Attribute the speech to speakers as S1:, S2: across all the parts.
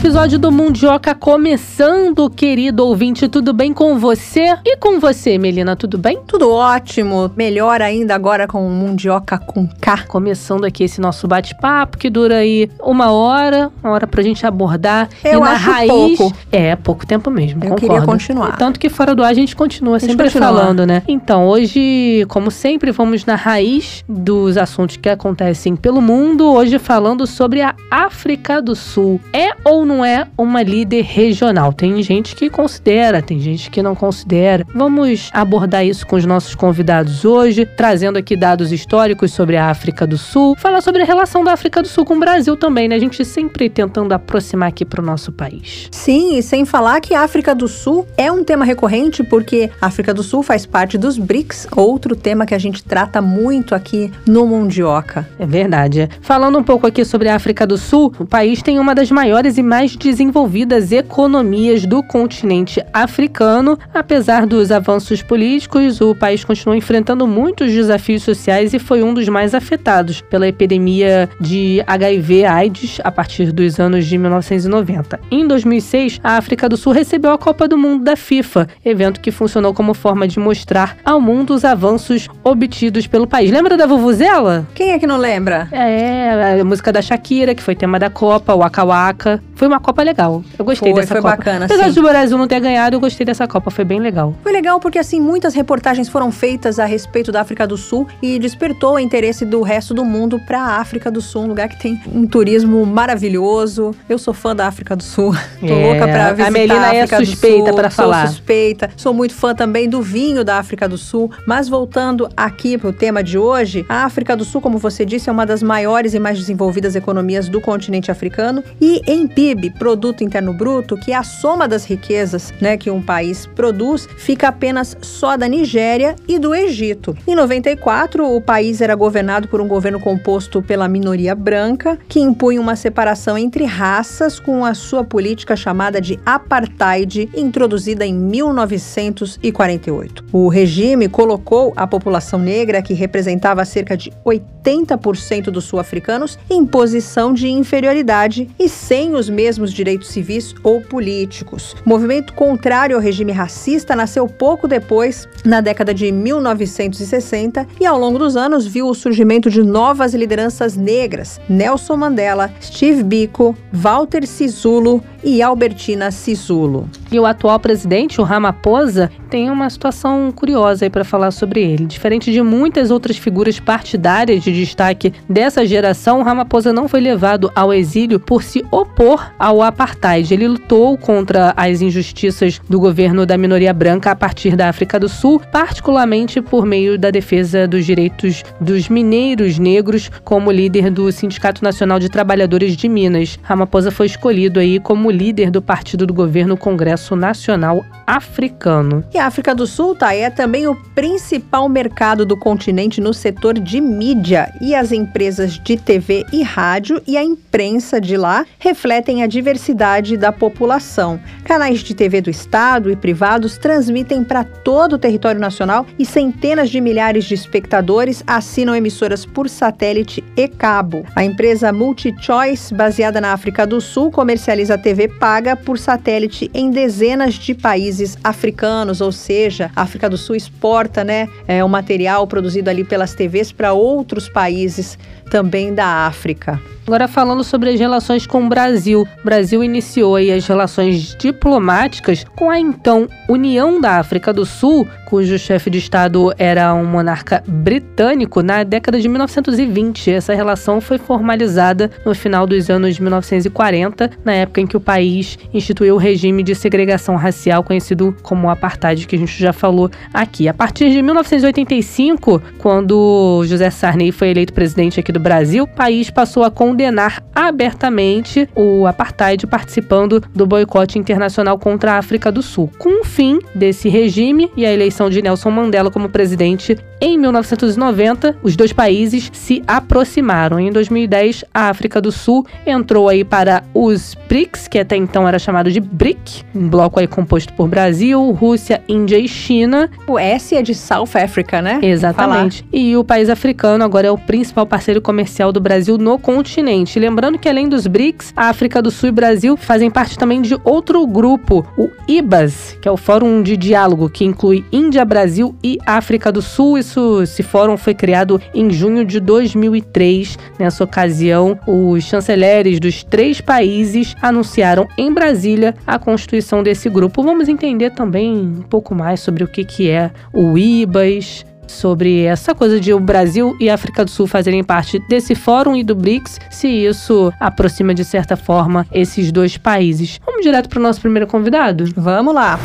S1: Episódio do Mundioca começando, querido ouvinte. Tudo bem com você? E com você, Melina, tudo bem?
S2: Tudo ótimo. Melhor ainda agora com o Mundioca com K.
S1: Começando aqui esse nosso bate-papo que dura aí uma hora, uma hora pra gente abordar.
S2: Eu
S1: e na
S2: acho
S1: raiz.
S2: pouco.
S1: É, pouco tempo mesmo.
S2: Eu
S1: concordo.
S2: queria continuar.
S1: Tanto que fora do ar a gente continua
S2: A gente
S1: sempre
S2: continua.
S1: falando, né? Então, hoje, como sempre, vamos na raiz dos assuntos que acontecem pelo mundo. Hoje falando sobre a África do Sul. É ou não é uma líder regional? Tem gente que considera, tem gente que não considera. Vamos abordar isso com os nossos convidados hoje, trazendo aqui dados históricos sobre a África do Sul. Falar sobre a relação da África do Sul com o Brasil também, né? A gente sempre tentando aproximar aqui para o nosso país.
S2: Sim, e sem falar que a África do Sul é um tema recorrente porque a África do Sul faz parte dos BRICS, outro tema que a gente trata muito aqui no Mundioca.
S1: É verdade. Falando um pouco aqui sobre a África do Sul, o país tem uma das maiores e mais desenvolvidas economias do continente africano. Apesar dos avanços políticos, o país continua enfrentando muitos desafios sociais e foi um dos mais afetados pela epidemia de HIV/AIDS a partir dos anos de 1990. Em 2006, a África do Sul recebeu a Copa do Mundo da FIFA, evento que funcionou como forma de mostrar ao mundo os avanços obtidos pelo país. Lembra da Vuvuzela?
S2: Quem é que não lembra?
S1: É, a música da Shakira, que foi tema da Copa, o Waka Waka. Foi uma Copa legal. Eu gostei
S2: Foi,
S1: dessa
S2: foi
S1: Copa.
S2: bacana,
S1: Apesar
S2: sim.
S1: do Brasil não ter ganhado, eu gostei dessa Copa. Foi bem legal.
S2: Foi legal porque assim muitas reportagens foram feitas a respeito da África do Sul e despertou o interesse do resto do mundo para a África do Sul, um lugar que tem um turismo maravilhoso. Eu sou fã da África do Sul. Tô
S1: É,
S2: louca para
S1: a
S2: visitar
S1: Melina
S2: a
S1: é
S2: África do
S1: suspeita
S2: Sul.
S1: pra
S2: sou
S1: falar.
S2: suspeita. Sou muito fã também do vinho da África do Sul. Mas voltando aqui pro tema de hoje, a África do Sul, como você disse, é uma das maiores e mais desenvolvidas economias do continente africano e em PIB, produto interno bruto, que é a soma das riquezas, né, que um país produz, fica apenas só da Nigéria e do Egito. Em 94, o país era governado por um governo composto pela minoria branca, que impunha uma separação entre raças com a sua política chamada de apartheid, introduzida em 1948. O regime colocou a população negra, que representava cerca de 80% dos sul-africanos, em posição de inferioridade e sem os mesmos direitos civis ou políticos. O movimento contrário ao regime racista nasceu pouco depois, na década de 1960, e ao longo dos anos viu o surgimento de novas lideranças negras: Nelson Mandela, Steve Biko, Walter Sisulu e Albertina Sisulu.
S1: E o atual presidente, o Ramaphosa, tem uma situação curiosa aí para falar sobre ele. Diferente de muitas outras figuras partidárias de destaque dessa geração, o Ramaphosa não foi levado ao exílio por se opor ao apartheid. Ele lutou contra as injustiças do governo da minoria branca a partir da África do Sul, particularmente por meio da defesa dos direitos dos mineiros negros como líder do Sindicato Nacional de Trabalhadores de Minas. Ramaphosa foi escolhido aí como líder do partido do governo Congresso Nacional Africano.
S2: E a África do Sul, tá, é também o principal mercado do continente no setor de mídia. E as empresas de TV e rádio e a imprensa de lá refletem a diversidade da população. Canais de TV do Estado e privados transmitem para todo o território nacional e centenas de milhares de espectadores assinam emissoras por satélite e cabo. A empresa MultiChoice, baseada na África do Sul, comercializa TV paga por satélite em dezenas de países africanos, ou seja, a África do Sul exporta, né, é, o material produzido ali pelas TVs para outros países também da África.
S1: Agora falando sobre as relações com o Brasil. O Brasil iniciou as relações diplomáticas com a então União da África do Sul, cujo chefe de Estado era um monarca britânico, na década de 1920. Essa relação foi formalizada no final dos anos 1940, na época em que o país instituiu o regime de segregação racial conhecido como apartheid, que a gente já falou aqui. A partir de 1985, quando José Sarney foi eleito presidente aqui do Brasil, o país passou a condenar abertamente o apartheid participando do boicote internacional contra a África do Sul. Com o fim desse regime e a eleição eleição de Nelson Mandela como presidente em 1990, os dois países se aproximaram. Em 2010, a África do Sul entrou aí para os BRICS, que até então era chamado de BRIC, um bloco aí composto por Brasil, Rússia, Índia e China.
S2: O S é de South Africa, né?
S1: Exatamente. E o país africano agora é o principal parceiro comercial do Brasil no continente. Lembrando que além dos BRICS, a África do Sul e Brasil fazem parte também de outro grupo, o IBAS, que é o Fórum de Diálogo, que inclui Índia, Brasil e África do Sul. Isso, esse fórum foi criado em junho de 2003. Nessa ocasião, os chanceleres dos três países anunciaram em Brasília a constituição desse grupo. Vamos entender também um pouco mais sobre o que, que é o IBAS, sobre essa coisa de o Brasil e a África do Sul fazerem parte desse fórum e do BRICS, se isso aproxima de certa forma esses dois países. Vamos direto para o nosso primeiro convidado?
S2: Vamos lá.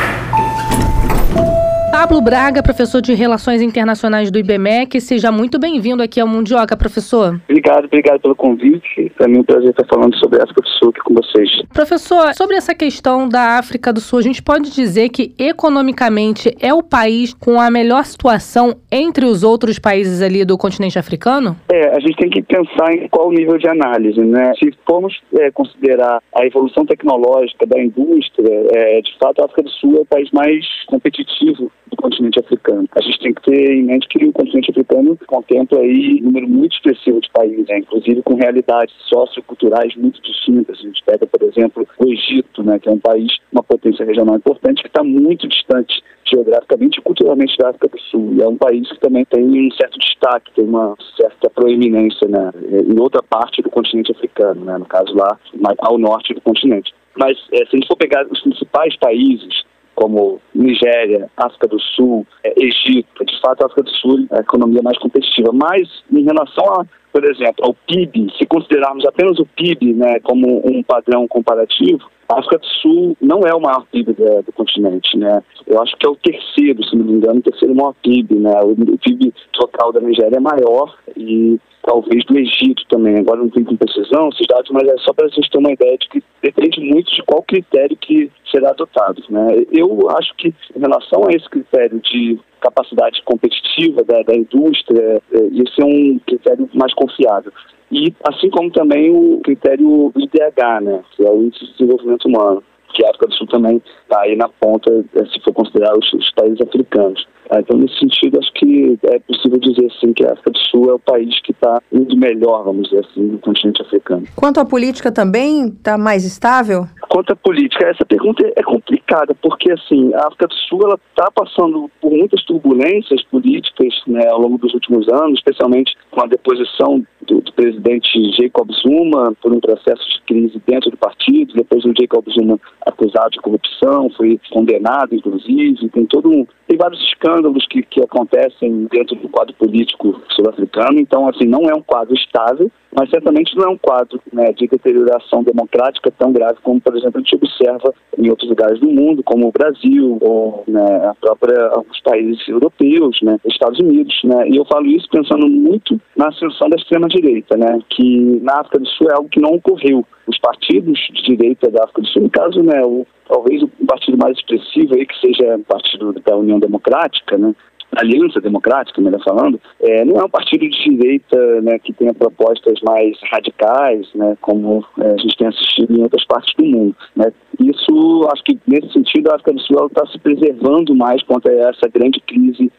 S1: Pablo Braga, professor de Relações Internacionais do IBMEC. Seja muito bem-vindo aqui ao Mundioca, professor.
S3: Obrigado, obrigado pelo convite. Para mim é um prazer estar falando sobre África do Sul aqui com vocês.
S1: Professor, sobre essa questão da África do Sul, a gente pode dizer que economicamente é o país com a melhor situação entre os outros países ali do continente africano?
S3: É, a gente tem que pensar em qual o nível de análise, né? Se formos é, considerar a evolução tecnológica da indústria, é, de fato a África do Sul é o país mais competitivo do continente africano. A gente tem que ter em mente que o continente africano contempla aí um número muito expressivo de países, né? inclusive com realidades socioculturais muito distintas. A gente pega, por exemplo, o Egito, né, que é um país, uma potência regional importante, que está muito distante geograficamente e culturalmente da África do Sul. E é um país que também tem um certo destaque, tem uma certa proeminência né, em outra parte do continente africano, né, no caso lá, ao norte do continente. Mas é, se a gente for pegar os principais países como Nigéria, África do Sul, é, Egito. De fato, a África do Sul é a economia mais competitiva. Mas, em relação a, por exemplo, ao PIB, se considerarmos apenas o PIB né, como um padrão comparativo, a África do Sul não é o maior PIB do, do, continente, né? Eu acho que é o terceiro, se não me engano, o terceiro maior PIB, né? O, o PIB total da Nigéria é maior e talvez do Egito também. Agora não tenho com precisão esses dados, mas é só para a gente ter uma ideia de que depende muito de qual critério que será adotado, né? Eu acho que em relação a esse critério de capacidade competitiva da, da indústria, esse é um critério mais confiável. E assim como também o critério IDH, né, que é o Índice de Desenvolvimento Humano, que a África do Sul também está aí na ponta, eh, se for considerar os, os países africanos. Ah, então, nesse sentido, acho que é possível dizer assim que a África do Sul é o país que está indo melhor, vamos dizer assim, no continente africano.
S2: Quanto à política também, está mais estável?
S3: Quanto à política, essa pergunta é complicada, porque assim, a África do Sul está passando por muitas turbulências políticas né, ao longo dos últimos anos, especialmente com a deposição do, do, presidente Jacob Zuma por um processo de crise dentro do partido, depois o Jacob Zuma acusado de corrupção, foi condenado, inclusive, tem todo um, tem vários escândalos que, que acontecem dentro do quadro político sul-africano, então assim não é um quadro estável, mas certamente não é um quadro né, de deterioração democrática tão grave como, por exemplo, a gente observa em outros lugares do mundo, como o Brasil ou né, a própria alguns países europeus, né, Estados Unidos, né, e eu falo isso pensando muito na ascensão da extrema direita, né, que na África do Sul é algo que não ocorreu. Os partidos de direita da África do Sul, no caso, né, o, talvez o partido mais expressivo aí que seja o partido da União Democrática, né, Aliança Democrática, melhor falando, é, não é um partido de direita né, que tenha propostas mais radicais, né, como é, a gente tem assistido em outras partes do mundo. Né. Isso, acho que nesse sentido, a África do Sul está se preservando mais contra essa grande crise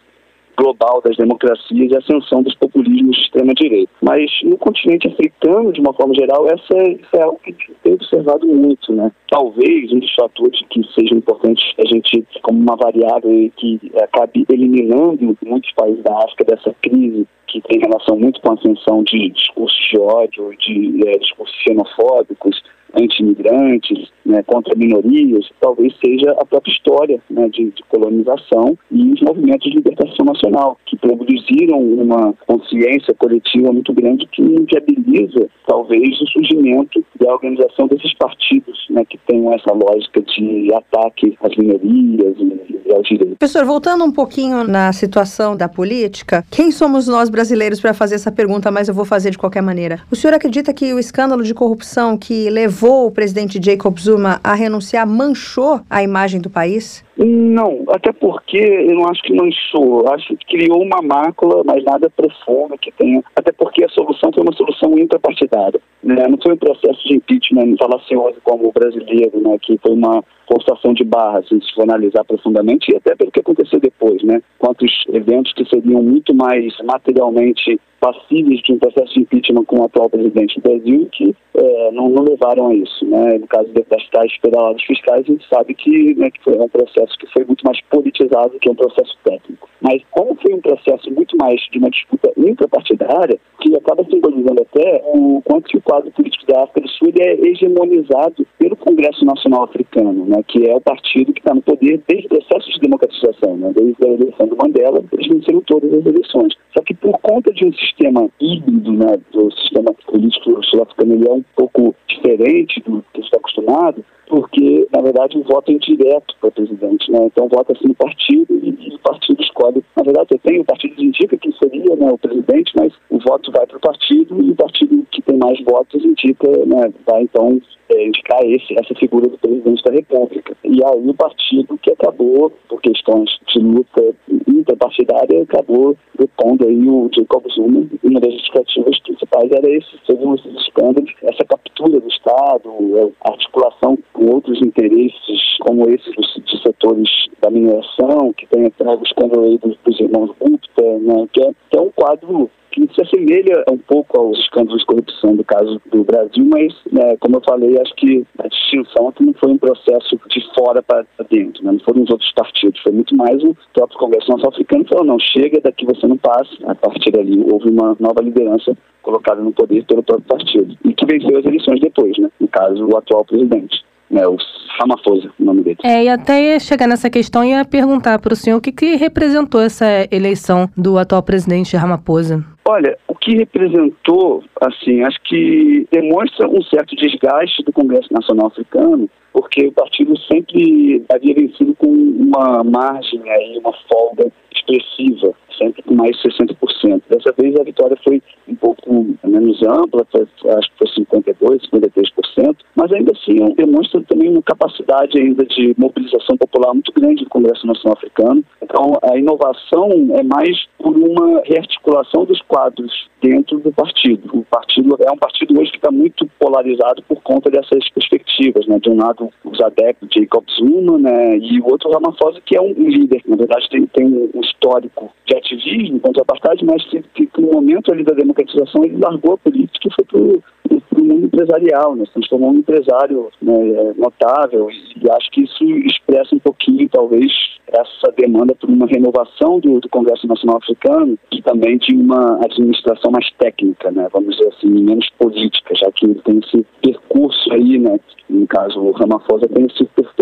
S3: global das democracias e a ascensão dos populismos de extrema-direita. Mas no continente africano, de uma forma geral, essa, isso é algo que tem observado muito. Né? Talvez um dos fatores que seja importante a gente, como uma variável que acabe eliminando muitos países da África dessa crise que tem relação muito com a ascensão de discursos de ódio, de é, discursos xenofóbicos, anti-imigrantes, né, contra minorias, talvez seja a própria história né, de, de, colonização e os movimentos de libertação nacional, que produziram uma consciência coletiva muito grande que inviabiliza, talvez, o surgimento da organização desses partidos né, que tenham essa lógica de ataque às minorias e, aos direitos.
S2: Professor, voltando um pouquinho na situação da política, quem somos nós brasileiros para fazer essa pergunta, mas eu vou fazer de qualquer maneira. O senhor acredita que o escândalo de corrupção que levou o presidente Jacob Zuma a renunciar manchou a imagem do país?
S3: Não, até porque eu não acho que manchou, acho que criou uma mácula, mas nada profunda que tenha, até porque a solução foi uma solução intrapartidária, né? não foi um processo de impeachment falacioso como o brasileiro, né? que foi uma forçação de barra, assim, se for analisar profundamente, e até pelo que aconteceu depois, né? Quantos eventos que seriam muito mais materialmente passíveis de um processo de impeachment com o atual presidente do Brasil que é, não, não, levaram a isso. Né? No caso das taxas pedaladas fiscais, a gente sabe que, né, que foi um processo que foi muito mais politizado que um processo técnico. Mas como foi um processo muito mais de uma disputa intrapartidária, que acaba simbolizando até o quanto que o quadro político da África do Sul é hegemonizado pelo Congresso Nacional Africano, né, que é o partido que está no poder desde o processo de democratização, né, desde a eleição do Mandela, eles venceram todas as eleições. Só que por conta de um sistema híbrido, né, do sistema político sul-africano, ele é um pouco diferente do que está acostumado, porque, na verdade, o voto é indireto para o presidente, né? Então, vota-se no partido e, e, o partido escolhe. Na verdade, eu tenho, o partido indica quem seria né, o presidente, mas o voto vai para o partido e o partido que tem mais votos indica, né, vai então é, indicar esse, essa figura do presidente da República. E aí o partido que acabou, por questões de luta interpartidária, acabou depondo aí o Jacob Zuma. Uma das justificativas principais era esse, segundo esses escândalos, essa captura do Estado, a articulação com outros interesses, como esses de setores da mineração, que tem até o escândalo aí dos, dos irmãos Gupta, né, que, é, que é um quadro que se assemelha um pouco aos escândalos de corrupção do caso do Brasil, mas, né, como eu falei, acho que a distinção que não foi um processo de fora para dentro, né, não foram os outros partidos, foi muito mais o próprio Congresso Nacional Africano que falou, não, chega, daqui você não passa. A partir dali houve uma nova liderança colocada no poder pelo próprio partido e que venceu as eleições depois, né, no caso, o atual presidente. É, o Ramaphosa, o nome dele.
S1: É, e até ia chegar nessa questão e ia perguntar para o senhor o que, que representou essa eleição do atual presidente Ramaphosa.
S3: Olha, o que representou, assim, acho que demonstra um certo desgaste do Congresso Nacional Africano, porque o partido sempre havia vencido com uma margem aí, uma folga expressiva, sempre com mais de 60%. Dessa vez a vitória foi um pouco menos ampla, foi, acho que foi 52%, 53%, mas ainda assim demonstra também uma capacidade ainda de mobilização popular muito grande do Congresso Nacional Africano. Então a inovação é mais por uma rearticulação dos quadros dentro do partido. O partido é um partido hoje que está muito polarizado por conta dessas perspectivas, né? De um lado os adeptos de Jacob Zuma, né? E o outro Ramaphosa que é um líder, na verdade tem, tem um histórico de ativismo contra o apartheid, mas que, que, que no momento ali da democratização ele largou a política e foi para mundo empresarial, né? se transformou um empresário né, notável e, acho que isso expressa um pouquinho, talvez, essa demanda por uma renovação do, do, Congresso Nacional Africano e também de uma administração mais técnica, né? vamos dizer assim, menos política, já que ele tem esse percurso aí, né? no caso o Ramaphosa tem esse percurso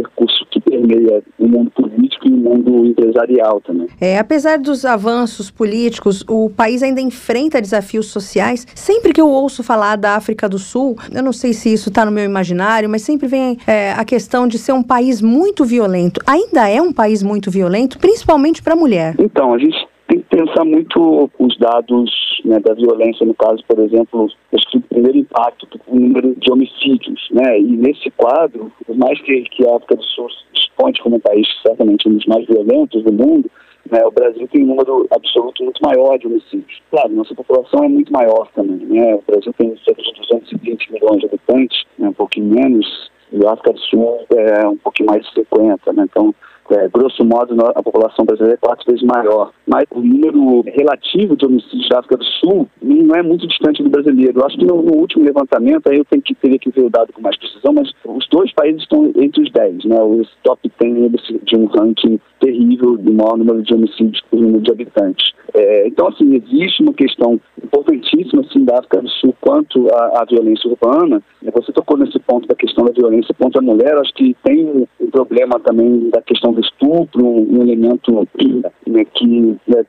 S3: permeia o mundo político e o mundo empresarial também.
S2: É, apesar dos avanços políticos, o país ainda enfrenta desafios sociais. Sempre que eu ouço falar da África do Sul, eu não sei se isso está no meu imaginário, mas sempre vem é, a questão de ser um país muito violento. Ainda é um país muito violento, principalmente para a mulher.
S3: Então, a gente pensar muito os dados né, da violência, no caso, por exemplo, acho que o primeiro impacto, o número de homicídios, né, e nesse quadro, por mais que, que a África do Sul se como um país certamente um dos mais violentos do mundo, né, o Brasil tem um número absoluto muito maior de homicídios. Claro, nossa população é muito maior também. Né? O Brasil tem cerca de 220 milhões de habitantes, né, um pouquinho menos, e a África do Sul é um pouquinho mais de 50. Né? Então, é, grosso modo, a população brasileira é quatro vezes maior. Mas o número relativo de homicídios da África do Sul não é muito distante do brasileiro. Eu acho que no, no, último levantamento, aí eu tenho que, teria que ver o dado com mais precisão, mas os dois países estão entre os 10, né? Os top 10 de um ranking terrível do maior número de homicídios por número de habitantes. É, então, assim, existe uma questão importantíssima assim, da África do Sul quanto à, à, violência urbana. Você tocou nesse ponto da questão da violência contra a mulher, acho que tem um problema também da questão do estupro, um, elemento né, que né,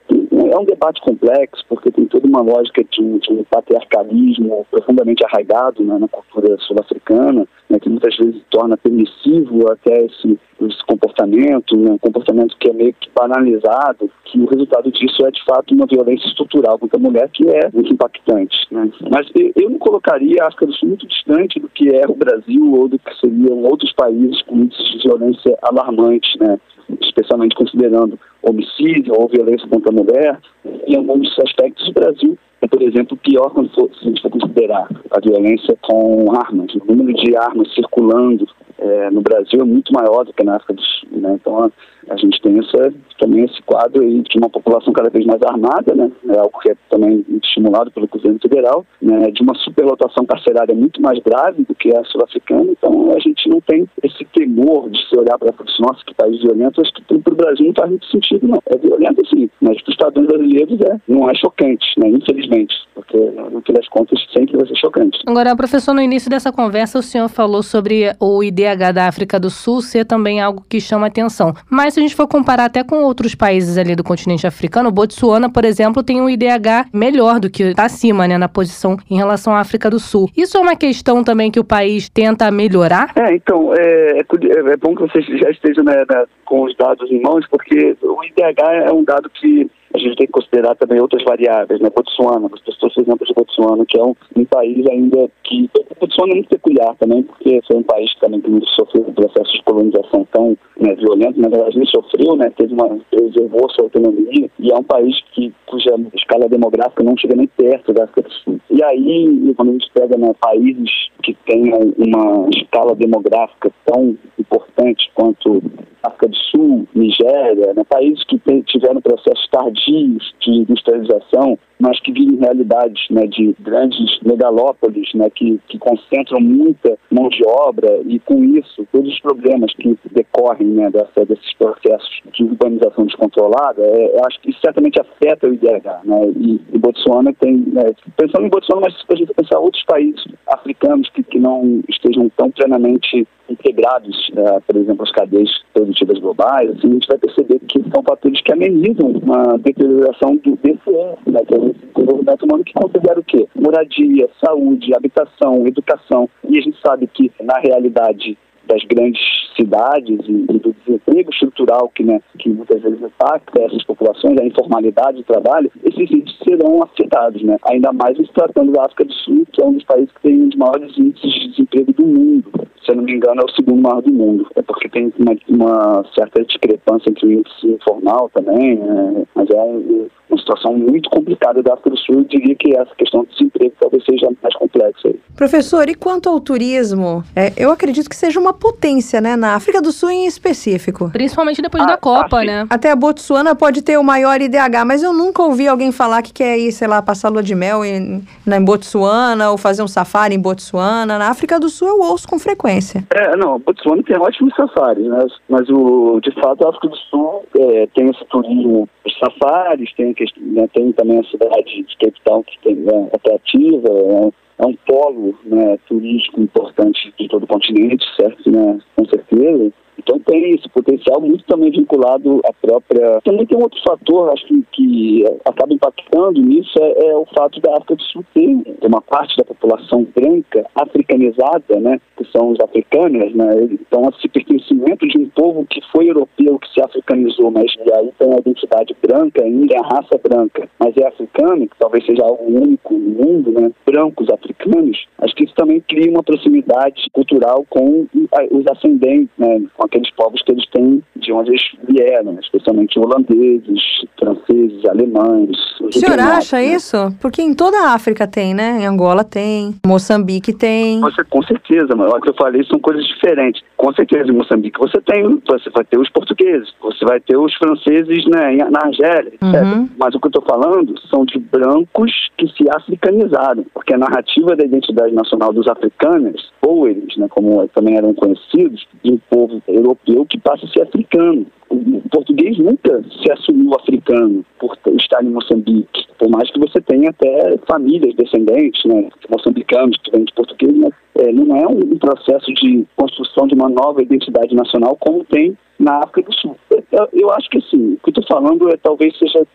S3: é um debate complexo, porque tem toda uma lógica de, de patriarcalismo profundamente arraigado né, na cultura sul-africana, né, que muitas vezes torna permissivo até esse, esse comportamento, né, um comportamento que é meio que banalizado, que o resultado disso é de fato uma violência estrutural contra a mulher que é muito impactante. Né. Mas eu não colocaria a África do Sul muito distante do que é o Brasil ou do que seriam outros países com índices de violência alarmantes, né especialmente considerando homicídio ou violência contra a mulher. Em alguns aspectos, o Brasil é, por exemplo, pior quando for, se a gente for considerar a violência com armas. O número de armas circulando é, no Brasil é muito maior do que na África do Sul. Né? Então, a, a, gente tem essa, também esse quadro aí de uma população cada vez mais armada, né? é algo que é também estimulado pelo governo federal, né? de uma superlotação carcerária muito mais grave do que a sul-africana. Então, a gente não tem esse temor de se olhar para a nossa, que país violento. Acho que para o Brasil não faz muito sentido, não. É violento, sim, mas para os Estados brasileiros é, não é chocante, né? infelizmente, porque no fim das contas sempre vai ser chocante.
S1: Agora, professor, no início dessa conversa, o senhor falou sobre o IDH da África do Sul ser também algo que chama atenção. Mas se a gente for comparar até com outros países ali do continente africano, o Botsuana, por exemplo, tem um IDH melhor do que está acima, né, na posição em relação à África do Sul. Isso é uma questão também que o país tenta melhorar?
S3: É, então, é, é, é bom que você já esteja né, com os dados em mãos, porque o IDH é um dado que a gente tem que considerar também outras variáveis, né? Botsuana, as pessoas fazem exemplo de Botsuana, que é um, um, país ainda que. Botsuana é muito peculiar também, porque foi um país que também sofreu um processo de colonização tão né, violento, na verdade ele sofreu, né? Teve uma, preservou sua autonomia, e é um país que, cuja escala demográfica não chega nem perto da África do Sul. E aí, quando a gente pega né, países que tenham uma escala demográfica tão importante quanto África do Sul, Nigéria, né, países que tiveram processos tardios de industrialização, mas que vivem realidades né, de grandes megalópolis, né, que, que concentram muita mão de obra e com isso todos os problemas que decorrem né, dessa, desses processos de urbanização descontrolada, é, acho que isso certamente afeta o IDH. Né, e, e Botsuana tem, né, pensando em Botsuana, mas se a gente pensar outros países africanos que, que não estejam tão plenamente integrados, uh, por exemplo, as cadeias produtivas globais, assim, a gente vai perceber que são fatores que amenizam uma deterioração do DCE, né, que é o desenvolvimento humano, que considera o quê? Moradia, saúde, habitação, educação. E a gente sabe que, na realidade, das grandes cidades e, e, do desemprego estrutural que, né, que muitas vezes impacta essas populações, a informalidade do trabalho, esses índices serão afetados, né? ainda mais se tratando da África do Sul, que é um dos países que tem dos maiores índices de desemprego do mundo se eu não me engano, é o segundo maior do mundo. É porque tem uma, uma certa discrepância entre o índice informal também, é, mas é uma situação muito complicada da África do Sul. Eu diria que essa questão do desemprego talvez seja mais complexa. Aí.
S2: Professor, e quanto ao turismo? É, eu acredito que seja uma potência, né, na África do Sul em específico.
S1: Principalmente depois ah, da Copa, ah, né?
S2: Até a Botsuana pode ter o maior IDH, mas eu nunca ouvi alguém falar que quer ir, sei lá, passar lua de mel em, em Botsuana ou fazer um safari em Botsuana. Na África do Sul eu ouço com frequência.
S3: É, não, Botsuana tem ótimos safaris, né? Mas o, de fato a África do Sul é, tem esse turismo, os safaris, tem né, tem também a cidade de Cape Town que tem, é atrativa, é, é, um polo né, turístico importante de todo o continente, certo? Né, com certeza. Então tem esse potencial muito também vinculado à própria. Também tem um outro fator, acho que, que acaba impactando nisso, é, é, o fato da África do Sul ter uma parte da população branca africanizada, né, que são os africanos, né, então esse pertencimento de um povo que foi europeu, que se africanizou, mas e aí tem a identidade branca, ainda é a raça branca, mas é africano, que talvez seja algo único no mundo, né, brancos africanos, acho que isso também cria uma proximidade cultural com os ascendentes, né, com aqueles povos que eles têm de onde eles vieram, especialmente holandeses, franceses, alemães.
S2: O senhor acha né? isso? Porque em toda a África tem, né? Em Angola tem, Moçambique tem.
S3: Você, com certeza, mas o que eu falei são coisas diferentes. Com certeza, em Moçambique você tem, você vai ter os portugueses, você vai ter os franceses né, na Argélia, uhum. Mas o que eu estou falando são de brancos que se africanizaram, porque a narrativa da identidade nacional dos africanos, ou eles, né, como também eram conhecidos, de um povo europeu que passa a ser africano. O português nunca se assumiu africano por estar em Moçambique, por mais que você tenha até famílias descendentes, né, moçambicanos que vêm de português, mas é, não é um processo de construção de uma nova identidade nacional como tem na África do Sul. Eu, eu acho que assim, o que eu estou falando é talvez seja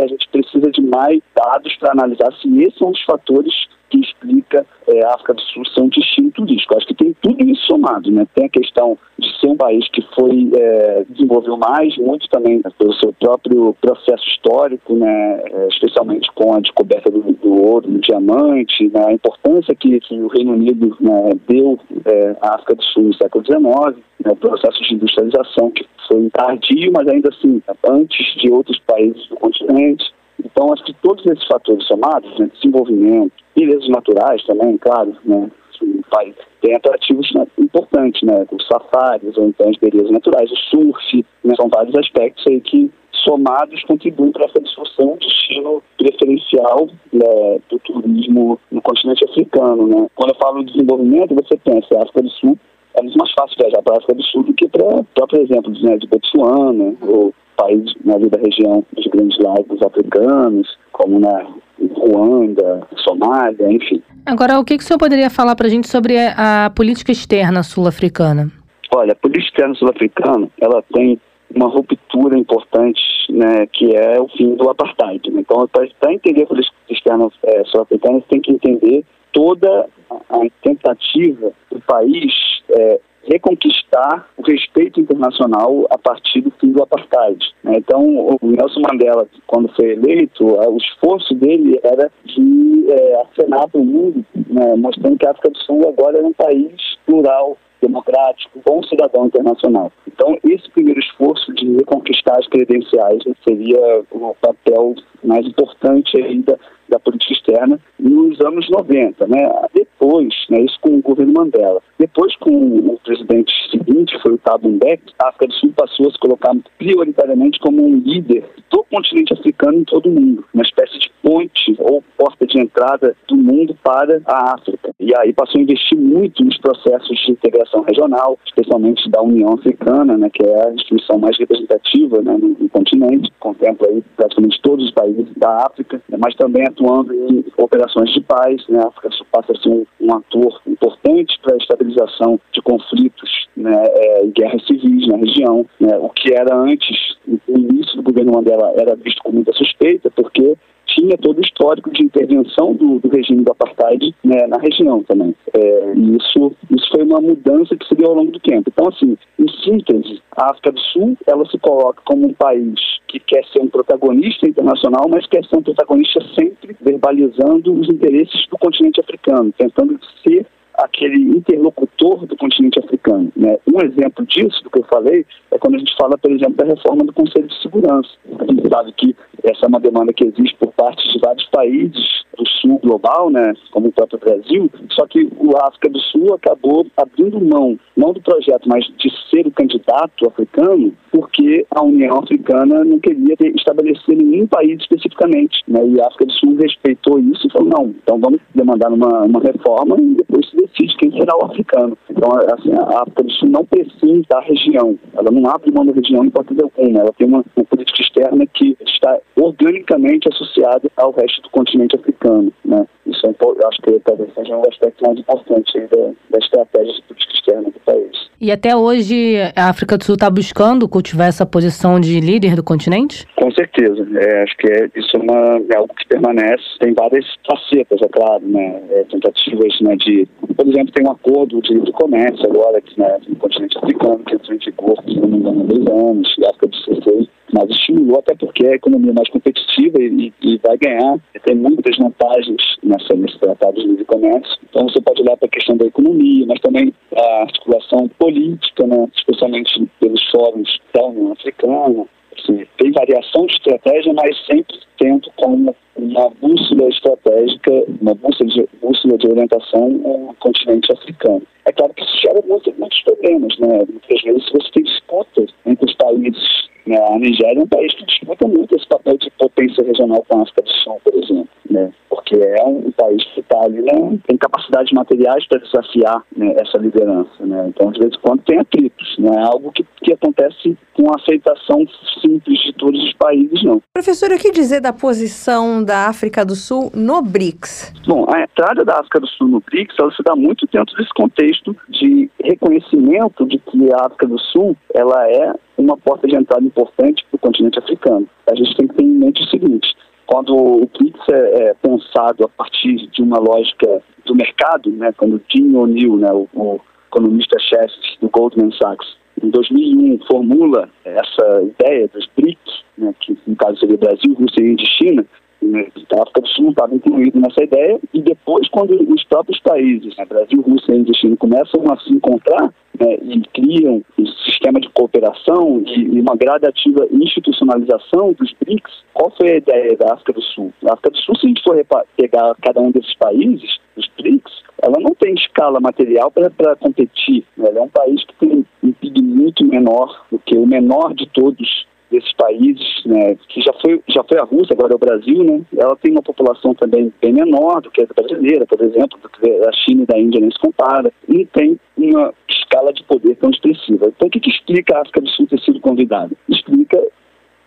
S3: a gente precisa de mais dados para analisar se esses são os fatores que explica é, a África do Sul ser um destino turístico. Acho que tem tudo isso somado, né? Tem a questão ser um país que foi é, desenvolveu mais, muito também pelo seu próprio processo histórico, né? É, especialmente com a descoberta do, do ouro, do diamante, né? a importância que, que o Reino Unido né, deu é, à África do Sul no século XIX, né? o processo de industrialização que foi tardio, mas ainda assim, antes de outros países do continente. Então, acho que todos esses fatores somados, né, desenvolvimento, belezas naturais também, claro, né, o país tem atrativos né, importantes, né, os safaris, ou então as belezas naturais, o surf, né, são vários aspectos aí que somados contribuem para essa discussão de destino preferencial né, do turismo no continente africano. Né. Quando eu falo de desenvolvimento, você pensa África do Sul, é muito mais fácil viajar para a África do Sul do que para, por exemplo, né, de Botsuana, ou países né, da região dos grandes lagos africanos, como na Ruanda, Somália, enfim.
S1: Agora, o que, que o senhor poderia falar para a gente sobre a política externa sul-africana?
S3: Olha, a política externa sul-africana, ela tem uma ruptura importante, né, que é o fim do apartheid. Né? Então, para entender a política externa é, sul-africana, você tem que entender toda a tentativa do país é, reconquistar o respeito internacional a partir do fim do apartheid. Né? Então, o Nelson Mandela, quando foi eleito, o esforço dele era de é, acenar para o mundo, né, mostrando que a África do Sul agora é um país plural, democrático, bom cidadão internacional. Então, esse primeiro esforço de reconquistar as credenciais seria o papel mais importante ainda da política externa nos anos 90, né? Depois, né, isso com o governo Mandela. Depois, com o presidente seguinte, foi o Thabo Mbeki, a África do Sul passou a se colocar prioritariamente como um líder do continente africano em todo o mundo, uma espécie de ponte ou porta de entrada do mundo para a África. E aí passou a investir muito nos processos de integração regional, especialmente da União Africana, né, que é a instituição mais representativa né, no, no continente, contempla aí praticamente todos os países da África, né, mas também atuando em operações de paz. Né? A África passa a ser um, um ator importante para a estabilização de conflitos né, é, e guerras civis na região. Né? O que era antes, no início do governo Mandela, era visto com muita suspeita, porque tinha todo o histórico de intervenção do, do regime do apartheid né, na região também. É, e isso, isso foi uma mudança que se deu ao longo do tempo. Então, assim, em síntese, a África do Sul ela se coloca como um país que quer ser um protagonista internacional, mas quer ser um protagonista sempre verbalizando os interesses do continente africano, tentando ser aquele interlocutor do continente africano. Né? Um exemplo disso, do que eu falei, é quando a gente fala, por exemplo, da reforma do Conselho de Segurança. A gente sabe que essa é uma demanda que existe por parte de vários países do sul global, né, como o próprio Brasil, só que o África do Sul acabou abrindo mão, não do projeto, mas de ser o candidato africano, porque a União Africana não queria estabelecer nenhum país especificamente. Né, e a África do Sul respeitou isso e falou, não, então vamos demandar uma, uma reforma e depois se decide quem será o africano. Então, assim, a África do Sul não precisa da região, ela não abre mão da região em hipótese alguma, ela tem uma, uma política externa que está organicamente associada ao resto do continente africano. Né? Isso é, acho que talvez seja um aspecto mais importante da, da estratégia de política externa do país.
S1: E até hoje a África do Sul está buscando cultivar essa posição de líder do continente?
S3: Com certeza. É, acho que é, isso é, uma, é, algo que permanece. Tem várias facetas, é claro, né? É, tentativas né, de. Por exemplo, tem um acordo de, de comércio agora aqui né, no continente africano, que entrou em vigor, se não me engano, há dois anos. A África do Sul foi mas estimulou até porque é a economia mais competitiva e, e vai ganhar, tem muitas vantagens nessa, nesse tratado de livre comércio. Então você pode olhar para a questão da economia, mas também a articulação política, né, especialmente pelos fóruns da União Africana. Assim, tem variação de estratégia, mas sempre tendo como uma bússola estratégica, uma bússola de, bússola de orientação no continente africano. É claro que isso gera muitos, muitos problemas, né? Muitas vezes você tem disputas entre os países né? A Nigéria é um país que disputa muito esse papel de potência regional com a África do Sul, por exemplo, né? Porque é um país que está ali, né? tem capacidades materiais para desafiar né? essa liderança. Né? Então, de vez em quando, tem atritos. Não é algo que, que acontece com a aceitação simples de todos os países, não.
S2: Professor, o que dizer da posição da África do Sul no BRICS?
S3: Bom, a entrada da África do Sul no BRICS ela se dá muito dentro desse contexto de reconhecimento de que a África do Sul ela é uma porta de entrada importante para o continente africano. A gente tem que ter em mente o seguinte: quando o BRICS é, é pensado a partir de uma lógica do mercado, né, quando Jim O'Neill, né, o, o economista-chefe do Goldman Sachs, em 2001 formula essa ideia dos BRICS, né, que no caso seria Brasil, Rússia, Índia e China, né, a África do Sul não estava incluído nessa ideia, e depois, quando os próprios países, né, Brasil, Rússia, Índia e China, começam a se encontrar né, e criam um sistema de cooperação e, uma gradativa institucionalização dos BRICS, qual foi a ideia da África do Sul? A África do Sul, se a gente for pegar cada um desses países, os BRICS, ela não tem escala material para competir. Né? Ela é um país que tem um PIB muito menor do que o menor de todos desses países, né, que já foi, já foi a Rússia, agora é o Brasil, né, ela tem uma população também bem menor do que a brasileira, por exemplo, a China e da Índia nem se compara, e tem uma escala de poder tão expressiva. Então, o que, que explica a África do Sul ter sido convidada? Explica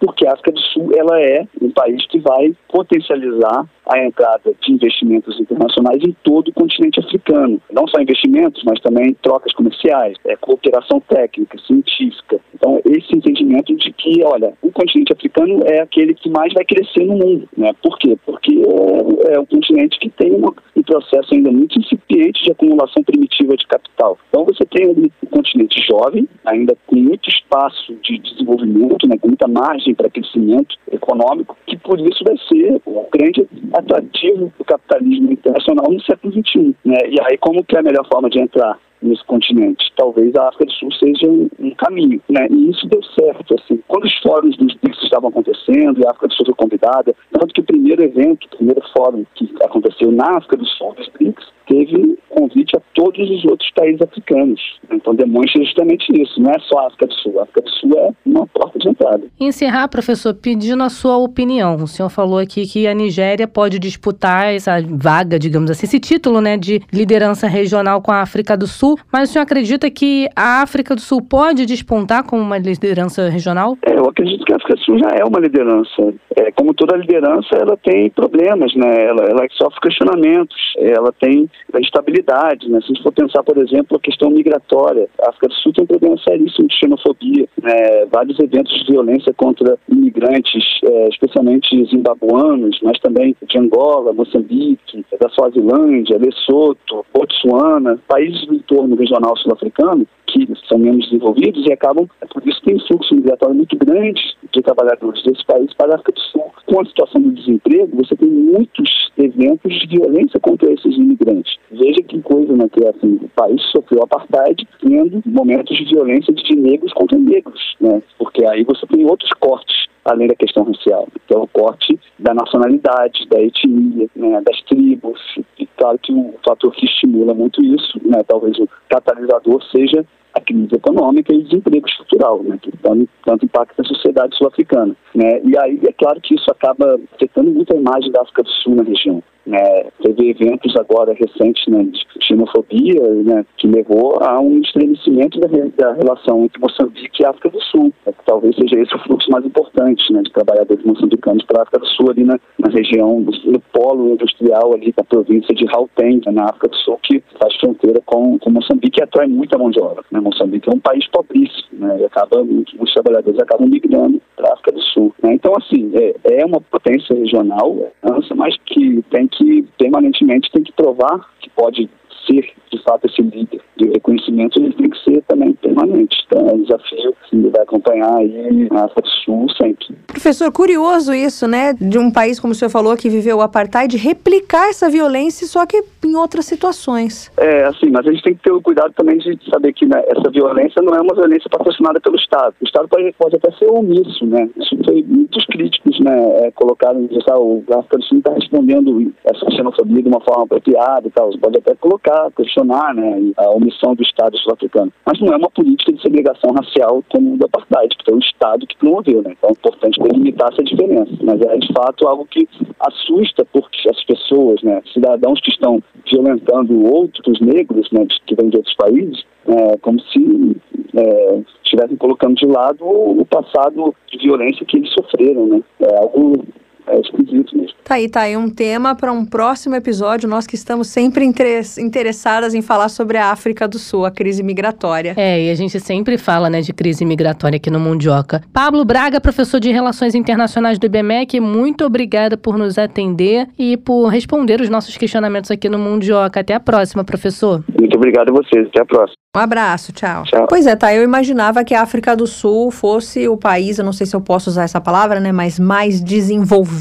S3: porque a África do Sul ela é um país que vai potencializar a entrada de investimentos internacionais em todo o continente africano. Não só investimentos, mas também trocas comerciais, é, cooperação técnica, científica. Então, esse entendimento de que, olha, o continente africano é aquele que mais vai crescer no mundo. Né? Por quê? Porque é, é um continente que tem uma, um processo ainda muito incipiente de acumulação primitiva de capital. Então, você tem ali um continente jovem, ainda com muito espaço de desenvolvimento, né, com muita margem para crescimento econômico, que por isso vai ser um grande atrativo do capitalismo internacional no século XXI. Né? E aí, como que é a melhor forma de entrar? Nesse continente. Talvez a África do Sul seja um, um, caminho, né? E isso deu certo, assim. Quando os fóruns dos BRICS estavam acontecendo e a África do Sul foi convidada, tanto que o primeiro evento, o primeiro fórum que aconteceu na África do Sul dos BRICS, teve convite a todos os outros países africanos. Então demonstra justamente isso, não é só a África do Sul. A África do Sul é uma porta de entrada.
S1: Encerrar, professor, pedindo a sua opinião. O senhor falou aqui que a Nigéria pode disputar essa vaga, digamos assim, esse título né, de liderança regional com a África do Sul, mas o senhor acredita que a África do Sul pode despontar como uma liderança regional?
S3: É, eu acredito que a África do Sul já é uma liderança. É, como toda liderança, ela tem problemas, né? ela, ela sofre questionamentos, ela tem instabilidade. Né? Se a gente for pensar, por exemplo, a questão migratória, a África do Sul tem um problema seríssimo de xenofobia, né? vários eventos violência contra imigrantes, é, especialmente zimbabuanos, mas também de Angola, Moçambique, da Suazilândia, Lesoto, Botsuana, países do entorno regional sul-africano, que são menos desenvolvidos e acabam, é por isso tem um fluxo migratório muito grande de trabalhadores desse país para a África do Sul. Com a situação do desemprego, você tem muitos eventos de violência contra esses imigrantes. Veja que coisa, né, que assim, o país sofreu apartheid tendo momentos de violência de negros contra negros, né, porque aí você tem outros cortes além da questão racial, que é o corte da nacionalidade, da etnia, né, das tribos. E claro que o fator que estimula muito isso, né, talvez o catalisador seja a crise econômica e desemprego estrutural, né, que tanto, tanto impacta a sociedade sul-africana. Né, e aí é claro que isso acaba afetando muito a imagem da África do Sul na região. Né, teve eventos agora recentes né, de xenofobia né, que levou a um estremecimento da, da, relação entre Moçambique e África do Sul. É, talvez seja esse o fluxo mais importante né, de trabalhadores moçambicanos para a África do Sul, ali na, na região, no polo industrial ali da província de Gauteng, na África do Sul, que faz fronteira com, com Moçambique e atrai muita mão de obra. Né. Moçambique é um país pobríssimo né, e acaba, os trabalhadores acabam migrando para a África do Sul. Né. Então, assim, é, é uma potência regional, é, mas que tem que permanentemente tem que provar que pode ser de fato esse líder de reconhecimento ele tem que ser também permanente. Então é um desafio que vai acompanhar aí a África do Sul sempre.
S2: Professor, curioso isso, né? De um país, como o senhor falou, que viveu o apartheid, replicar essa violência, só que em outras situações.
S3: É, assim, mas a gente tem que ter o cuidado também de saber que né, essa violência não é uma violência patrocinada pelo Estado. O Estado pode, pode até ser omisso, né? Isso foi muitos críticos, né? É, colocaram, ah, o África do Sul está respondendo essa xenofobia de uma forma apropriada e tal. Você pode até colocar, questionar, né? A omissão do Estado sul-africano. Mas não é uma política de segregação racial como o do apartheid, que foi o Estado que promoveu, né? Então é importante delimitar essa diferença. Mas é, de fato, algo que assusta porque as pessoas, né? Cidadãos que estão violentando outros negros, né? Que vêm de outros países, é, como se é, estivessem colocando de lado o, passado de violência que eles sofreram, né? É algo é esquisito mesmo.
S2: Tá aí, tá aí um tema para um próximo episódio. Nós que estamos sempre interessadas em falar sobre a África do Sul, a crise migratória.
S1: É, e a gente sempre fala, né, de crise migratória aqui no Mundioca. Pablo Braga, professor de Relações Internacionais do IBMEC, muito obrigada por nos atender e por responder os nossos questionamentos aqui no Mundioca. Até a próxima, professor.
S3: Muito obrigado a vocês. Até a próxima.
S2: Um abraço, tchau.
S3: tchau.
S2: Pois é, tá. Eu imaginava que a África do Sul fosse o país, eu não sei se eu posso usar essa palavra, né, mas mais desenvolvido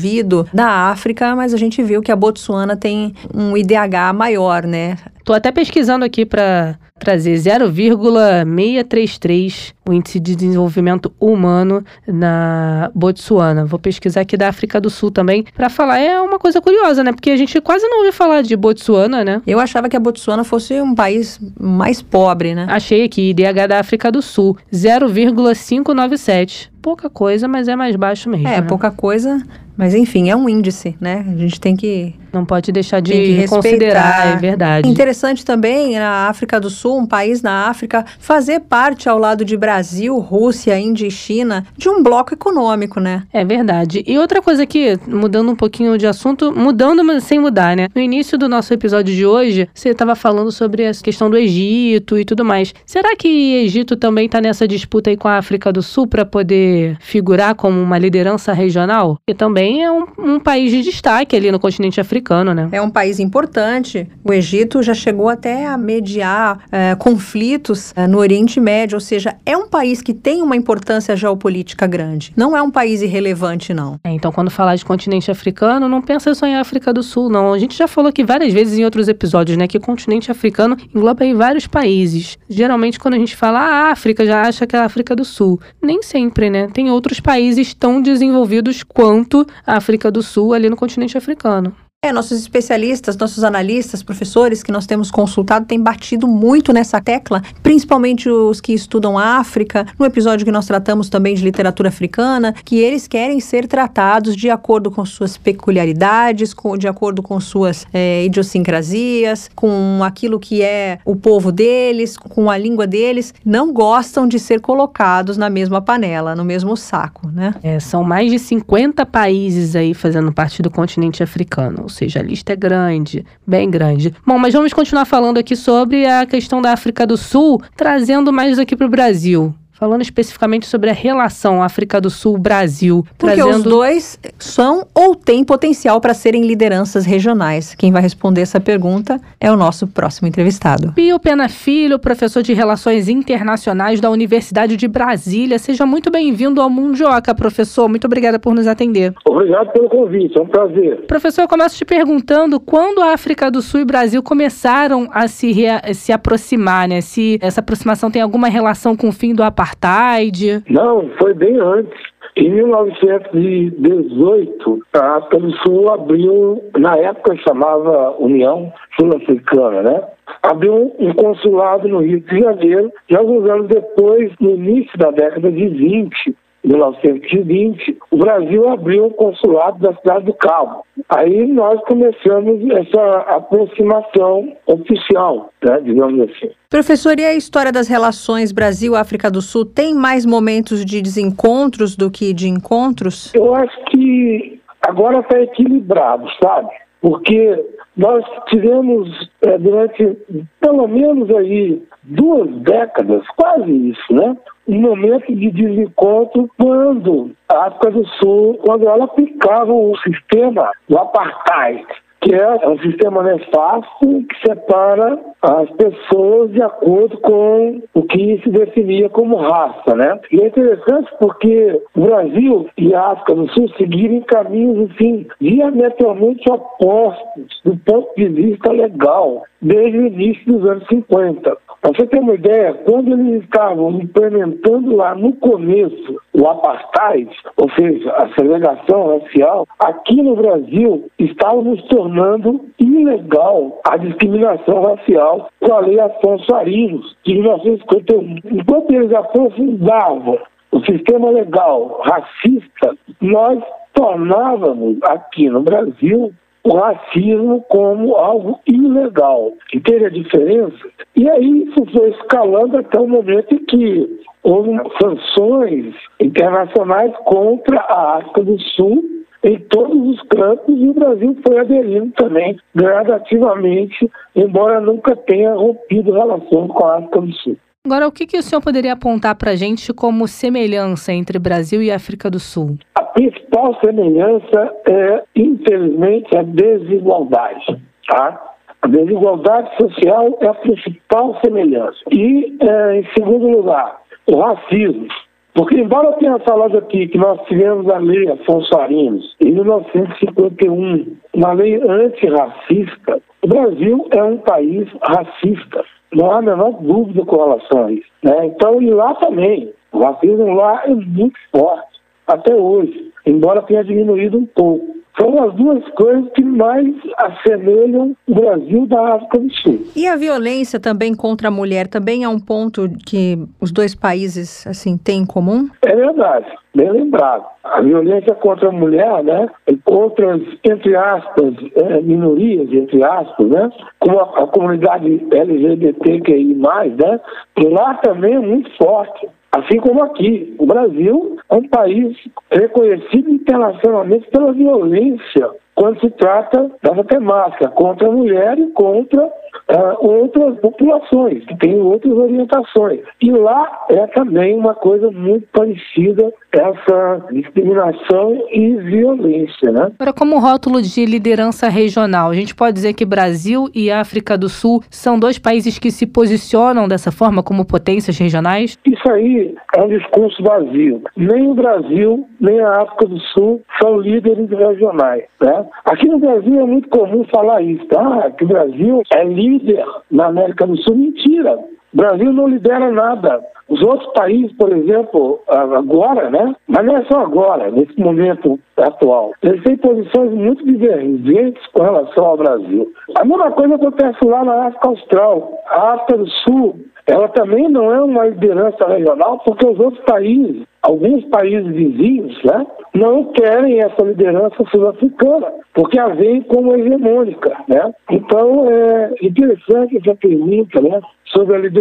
S2: da África, mas a gente viu que a Botsuana tem um IDH maior, né?
S1: Tô até pesquisando aqui para trazer 0,633 o índice de desenvolvimento humano na Botsuana. Vou pesquisar aqui da África do Sul também para falar. É uma coisa curiosa, né? Porque a gente quase não ouviu falar de Botsuana, né?
S2: Eu achava que a Botsuana fosse um país mais pobre, né?
S1: Achei aqui, IDH da África do Sul, 0,597 pouca coisa, mas é mais baixo mesmo.
S2: É,
S1: né?
S2: pouca coisa, mas enfim, é um índice, né? A gente tem que
S1: não pode deixar de considerar, é verdade.
S2: Interessante também na África do Sul, um país na África, fazer parte ao lado de Brasil, Rússia, Índia e China de um bloco econômico, né?
S1: É verdade. E outra coisa aqui, mudando um pouquinho de assunto, mudando, mas sem mudar, né? No início do nosso episódio de hoje, você estava falando sobre a questão do Egito e tudo mais. Será que Egito também está nessa disputa aí com a África do Sul para poder figurar como uma liderança regional? E também é um, um país de destaque ali no continente africano né?
S2: É um país importante. O Egito já chegou até a mediar é, conflitos é, no Oriente Médio, ou seja, é um país que tem uma importância geopolítica grande. Não é um país irrelevante, não.
S1: É, então, quando falar de continente africano, não pensa só em África do Sul, não. A gente já falou aqui várias vezes em outros episódios, né, que o continente africano engloba aí vários países. Geralmente, quando a gente fala ah, África, já acha que é a África do Sul. Nem sempre, né? Tem outros países tão desenvolvidos quanto a África do Sul ali no continente africano.
S2: É, nossos especialistas, nossos analistas, professores que nós temos consultado têm batido muito nessa tecla, principalmente os que estudam a África, no episódio que nós tratamos também de literatura africana, que eles querem ser tratados de acordo com suas peculiaridades, com, de acordo com suas é, idiosincrasias, com aquilo que é o povo deles, com a língua deles, não gostam de ser colocados na mesma panela, no mesmo saco, né?
S1: É, são mais de 50 países aí fazendo parte do continente africano seja, a lista é grande, bem grande. Bom, mas vamos continuar falando aqui sobre a questão da África do Sul, trazendo mais aqui para o Brasil falando especificamente sobre a relação África do Sul-Brasil.
S2: Porque trazendo... os dois são ou têm potencial para serem lideranças regionais. Quem vai responder essa pergunta é o nosso próximo entrevistado.
S1: Pio Pena Filho, professor de Relações Internacionais da Universidade de Brasília. Seja muito bem-vindo ao Mundioca, professor. Muito obrigada por nos atender.
S4: Obrigado pelo convite, é um prazer.
S1: Professor, eu começo te perguntando quando a África do Sul e Brasil começaram a se, se aproximar, né? Se essa aproximação tem alguma relação com o fim do apartheid apartheid?
S4: Não, foi bem antes. Em 1918, a Sul abriu, na época chamava União Sul-Africana, né? Abriu um consulado no Rio de Janeiro, e alguns anos depois, no início da década de 20, 1920, o Brasil abriu um consulado da cidade do Cabo. Aí nós começamos essa aproximação oficial, né, digamos assim.
S2: Professor, e a história das relações Brasil-África do Sul tem mais momentos de desencontros do que de encontros?
S4: Eu acho que agora está equilibrado, sabe? Porque nós tivemos é, durante pelo menos aí duas décadas, quase isso, né? Um momento de desencontro quando a África do Sul, quando ela aplicava o sistema do apartheid que é um sistema nefasto que separa as pessoas de acordo com o que se definia como raça, né? E é interessante porque o Brasil e a África do Sul seguiram caminhos, assim, diametralmente opostos do ponto de vista legal, desde o início dos anos 50. Para você ter uma ideia, quando eles estavam implementando lá no começo o apartheid, ou seja, a segregação racial, aqui no Brasil estávamos tornando ilegal a discriminação racial com a lei Afonso Arinos, de 1951. Enquanto eles aprofundavam o sistema legal racista, nós tornávamos aqui no Brasil o racismo como algo ilegal. Entende a diferença? E aí isso foi escalando até o momento em que houve sanções internacionais contra a África do Sul em todos os campos e o Brasil foi aderindo também gradativamente, embora nunca tenha rompido relações com a África do Sul.
S1: Agora, o que, que o senhor poderia apontar para a gente como semelhança entre Brasil e África do Sul?
S4: A principal semelhança é, infelizmente, a desigualdade. Tá? A desigualdade social é a principal semelhança. E, é, em segundo lugar, o racismo. Porque, embora tenha falado aqui que nós tivemos a lei Afonso Arinos, em 1951, uma lei antirracista, O Brasil é um país racista, não há a menor dúvida com relação a isso. Né? Então, e lá também, o racismo lá é muito forte, até hoje, embora tenha diminuído um pouco. São as duas coisas que mais assemelham o Brasil da África do Sul.
S2: E a violência também contra a mulher também é um ponto que os dois países assim têm em comum?
S4: É verdade, bem lembrado. A violência contra a mulher, né, outras, entre aspas, é, minorias, entre aspas, né, como a, a comunidade LGBTQI+, né, lá também é muito forte. Assim como aqui, o Brasil é um país reconhecido internacionalmente pela violência quando se trata dessa temática contra a mulher e contra uh, outras populações que têm outras orientações. E lá é também uma coisa muito parecida essa discriminação e violência, né?
S1: Agora, como rótulo de liderança regional, a gente pode dizer que Brasil e África do Sul são dois países que se posicionam dessa forma como potências regionais?
S4: Isso aí é um discurso vazio. Nem o Brasil, nem a África do Sul são líderes regionais, né? Aqui no Brasil é muito comum falar isso, tá? Que o Brasil é líder na América do Sul. Mentira! O Brasil não lidera nada. Os outros países, por exemplo, agora, né? Mas não é só agora, nesse momento atual. Eles têm posições muito divergentes com relação ao Brasil. A mesma coisa acontece lá na África Austral. A África do Sul ela também não é uma liderança regional, porque os outros países, alguns países vizinhos, né, não querem essa liderança sul-africana, porque a veem como hegemônica. Né? Então, é interessante essa pergunta né, sobre a liderança.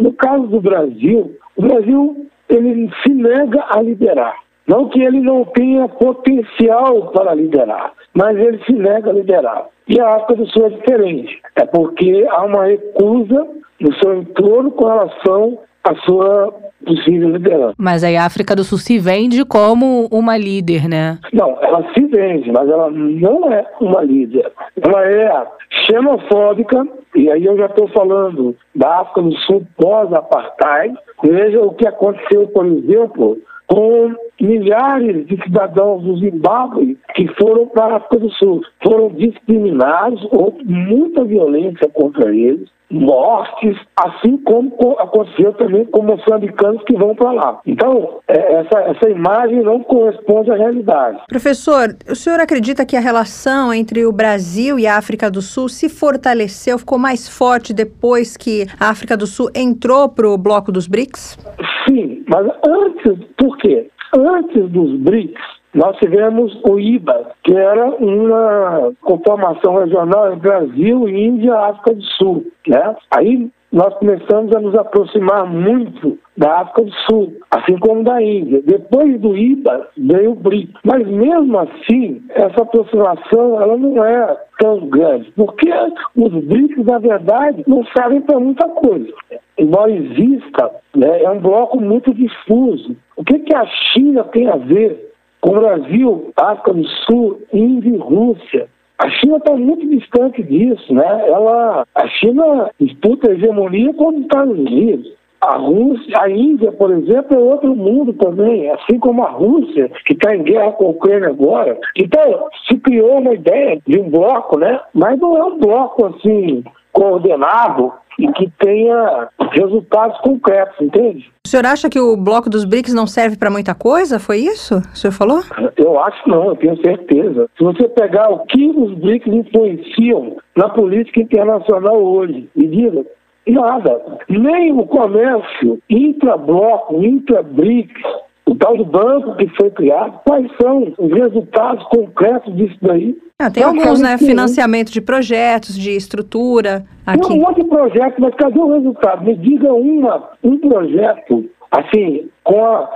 S4: No caso do Brasil, o Brasil ele se nega a liderar. Não que ele não tenha potencial para liderar, mas ele se nega a liderar. E a África do Sul é diferente. É porque há uma recusa no seu entorno com relação à sua possível liderança.
S1: Mas aí a África do Sul se vende como uma líder, né?
S4: Não, ela se vende, mas ela não é uma líder. Ela é xenofóbica, e aí eu já estou falando da África do Sul pós-apartheid. Veja o que aconteceu, por exemplo, com milhares de cidadãos do Zimbábue que foram para a África do Sul. Foram discriminados, houve muita violência contra eles mortes, assim como aconteceu também com moçambicanos que vão para lá. Então, é, essa, essa imagem não corresponde à realidade.
S2: Professor, o senhor acredita que a relação entre o Brasil e a África do Sul se fortaleceu, ficou mais forte depois que a África do Sul entrou para o bloco dos BRICS?
S4: Sim, mas antes, por quê? Antes dos BRICS, nós tivemos o IBA, que era uma conformação regional entre Brasil, Índia África do Sul. Né? Aí nós começamos a nos aproximar muito da África do Sul, assim como da Índia. Depois do IBA veio o BRIC. Mas mesmo assim, essa aproximação ela não é tão grande, porque os BRICS, na verdade, não servem para muita coisa. Embora exista, né, é um bloco muito difuso. O que, que a China tem a ver com o Brasil, África do Sul, Índia e Rússia. A China está muito distante disso, né? Ela, a China disputa a hegemonia com os Estados Unidos. A Rússia, a Índia, por exemplo, é outro mundo também, assim como a Rússia, que está em guerra com a Ucrânia agora. Então, se criou uma ideia de um bloco, né? Mas não é um bloco assim coordenado e que tenha resultados concretos, entende?
S2: O senhor acha que o bloco dos BRICS não serve para muita coisa? Foi isso que o senhor falou?
S4: Eu acho não, eu tenho certeza. Se você pegar o que os BRICS influenciam na política internacional hoje, me diga, nada. Nem o comércio intra-bloco, intra-BRICS, o tal do banco que foi criado, quais são os resultados concretos disso daí?
S2: Ah, tem alguns, né? Financiamento de projetos, de estrutura. Aqui.
S4: Tem um monte de projetos, mas cadê o resultado? Me diga uma, um projeto, assim, com a,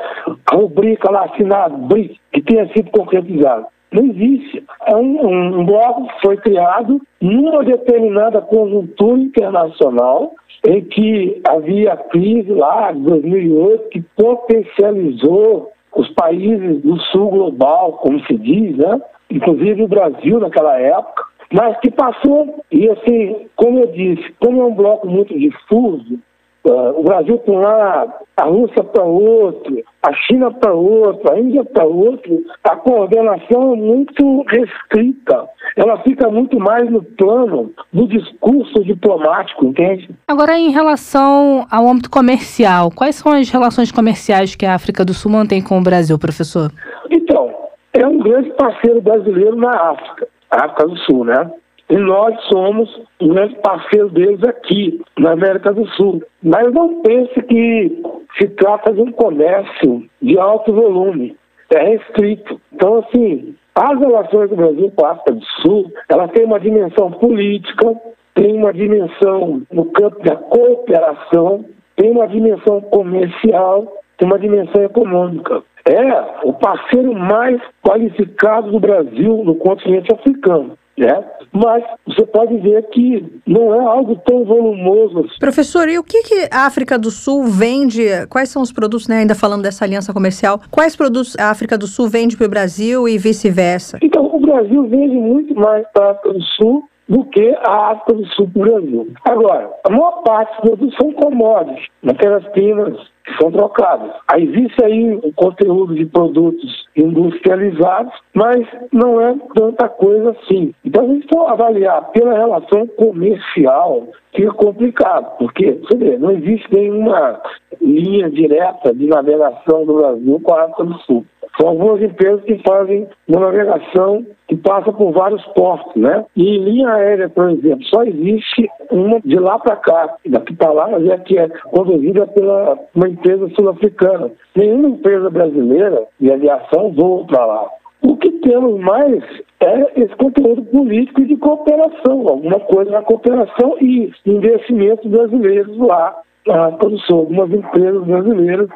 S4: rubrica lá assinada, BRIC, que tenha sido concretizado. Não existe. É um, um bloco que foi criado numa determinada conjuntura internacional em que havia crise lá de 2008 que potencializou os países do sul global, como se diz, né? inclusive o Brasil naquela época, mas que passou, e assim, como eu disse, como é um bloco muito difuso, o Brasil para um lado, a Rússia para outro, a China para outro, a Índia para outro, a coordenação é muito restrita. Ela fica muito mais no plano do discurso diplomático, entende?
S1: Agora, em relação ao âmbito comercial, quais são as relações comerciais que a África do Sul mantém com o Brasil, professor?
S4: Então, é um grande parceiro brasileiro na África, África do Sul, né? E nós somos um grande parceiro deles aqui, na América do Sul. Mas não pense que se trata de um comércio de alto volume. É restrito. Então, assim, as relações do Brasil com a África do Sul, ela tem uma dimensão política, tem uma dimensão no campo da cooperação, tem uma dimensão comercial, tem uma dimensão econômica. É o parceiro mais qualificado do Brasil no continente africano né? Mas você pode ver que não é algo tão volumoso. Assim.
S2: Professor, e o que, que a África do Sul vende? Quais são os produtos, né, ainda falando dessa aliança comercial, quais produtos a África do Sul vende para o Brasil e vice-versa?
S4: Então, o Brasil vende muito mais para a África do Sul do que a África do Sul o Brasil. Agora, a maior parte dos produtos são commodities, matérias-primas que são trocadas. Aí existe aí um conteúdo de produtos industrializados, mas não é tanta coisa assim. Então, a gente for avaliar pela relação comercial, fica complicado, porque, você vê, não existe nenhuma linha direta de navegação do Brasil com a África do Sul. São algumas empresas que fazem uma navegação que passa por vários portos, né? E linha aérea, por exemplo, só existe uma de lá para cá, daqui para lá, é que é conduzida pela uma empresa sul-africana. Nenhuma empresa brasileira de aviação voa para lá. O que temos mais é esse conteúdo político e de cooperação, alguma coisa na cooperação e investimentos brasileiros lá na África do Sul. Algumas empresas brasileiras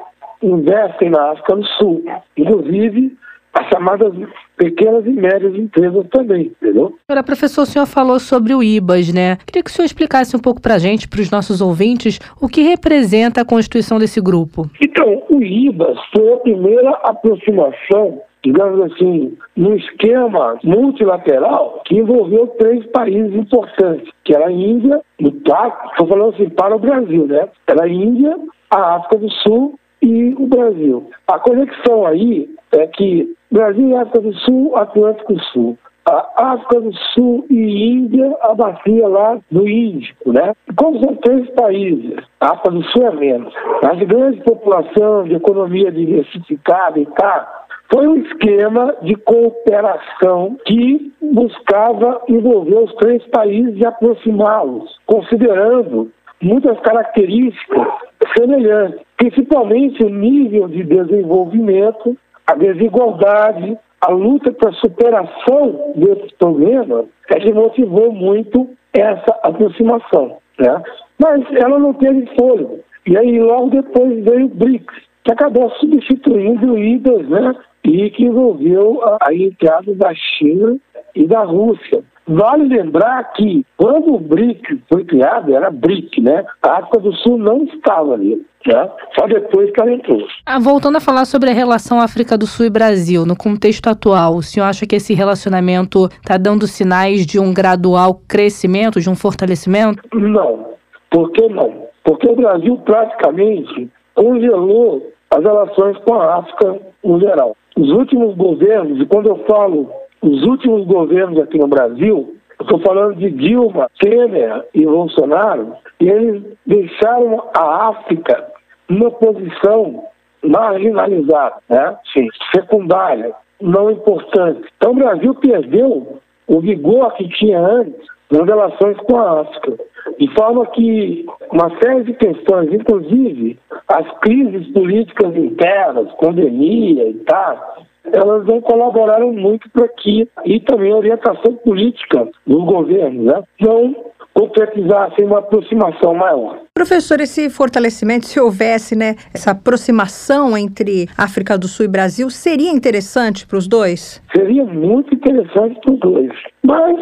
S4: investem na África do Sul, inclusive as chamadas pequenas e médias empresas também, entendeu?
S1: Agora, professor, o senhor falou sobre o IBAS, né? Queria que o senhor explicasse um pouco para a gente, para os nossos ouvintes, o que representa a constituição desse grupo.
S4: Então, o IBAS foi a primeira aproximação digamos assim, num esquema multilateral que envolveu três países importantes, que era a Índia, no TAC, estou falando assim, para o Brasil, né? Era a Índia, a África do Sul e o Brasil. A conexão aí é que Brasil e África do Sul, Atlântico Sul. A África do Sul e Índia, a bacia lá do Índico, né? Como são três países, a África do Sul é menos, mas de grande população, de economia diversificada e tal, foi um esquema de cooperação que buscava envolver os três países e aproximá-los, considerando muitas características semelhantes, principalmente o nível de desenvolvimento, a desigualdade, a luta para a superação desses problemas é que motivou muito essa aproximação. Né? Mas ela não teve fôlego. E aí logo depois veio o BRICS, que acabou substituindo o IDAS, né? e que envolveu a entrada da China e da Rússia. Vale lembrar que quando o BRIC foi criado, era BRIC, né? A África do Sul não estava ali. Né? Só depois que ela entrou.
S1: Ah, voltando a falar sobre a relação África do Sul e Brasil, no contexto atual, o senhor acha que esse relacionamento está dando sinais de um gradual crescimento, de um fortalecimento?
S4: Não. Por que não? Porque o Brasil praticamente congelou as relações com a África no geral. Os últimos governos, e quando eu falo os últimos governos aqui no Brasil, estou falando de Dilma, Temer e Bolsonaro, eles deixaram a África numa posição marginalizada, né? Sim. secundária, não importante. Então o Brasil perdeu o vigor que tinha antes nas relações com a África. De forma que uma série de questões, inclusive as crises políticas internas, pandemia e tal, elas não colaboraram muito para que, e também a orientação política do governo, né, não concretizassem uma aproximação maior.
S2: Professor, esse fortalecimento, se houvesse né, essa aproximação entre África do Sul e Brasil, seria interessante para os dois?
S4: Seria muito interessante para os dois. Mas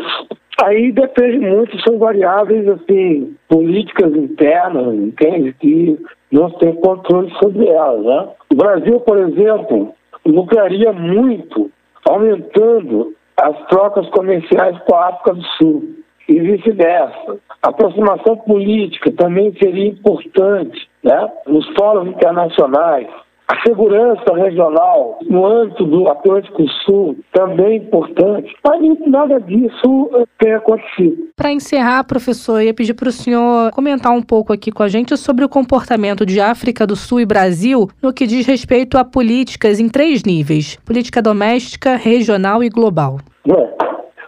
S4: Aí depende muito, são variáveis assim, políticas internas, entende? Que não tem controle sobre elas. Né? O Brasil, por exemplo, lucraria muito aumentando as trocas comerciais com a África do Sul. e vice-versa. A aproximação política também seria importante, né? Nos fóruns internacionais, a segurança regional no âmbito do Atlântico Sul também é importante, mas nada disso tem acontecido.
S1: Para encerrar, professor, eu ia pedir para o senhor comentar um pouco aqui com a gente sobre o comportamento de África do Sul e Brasil no que diz respeito a políticas em três níveis: política doméstica, regional e global.
S4: Bom,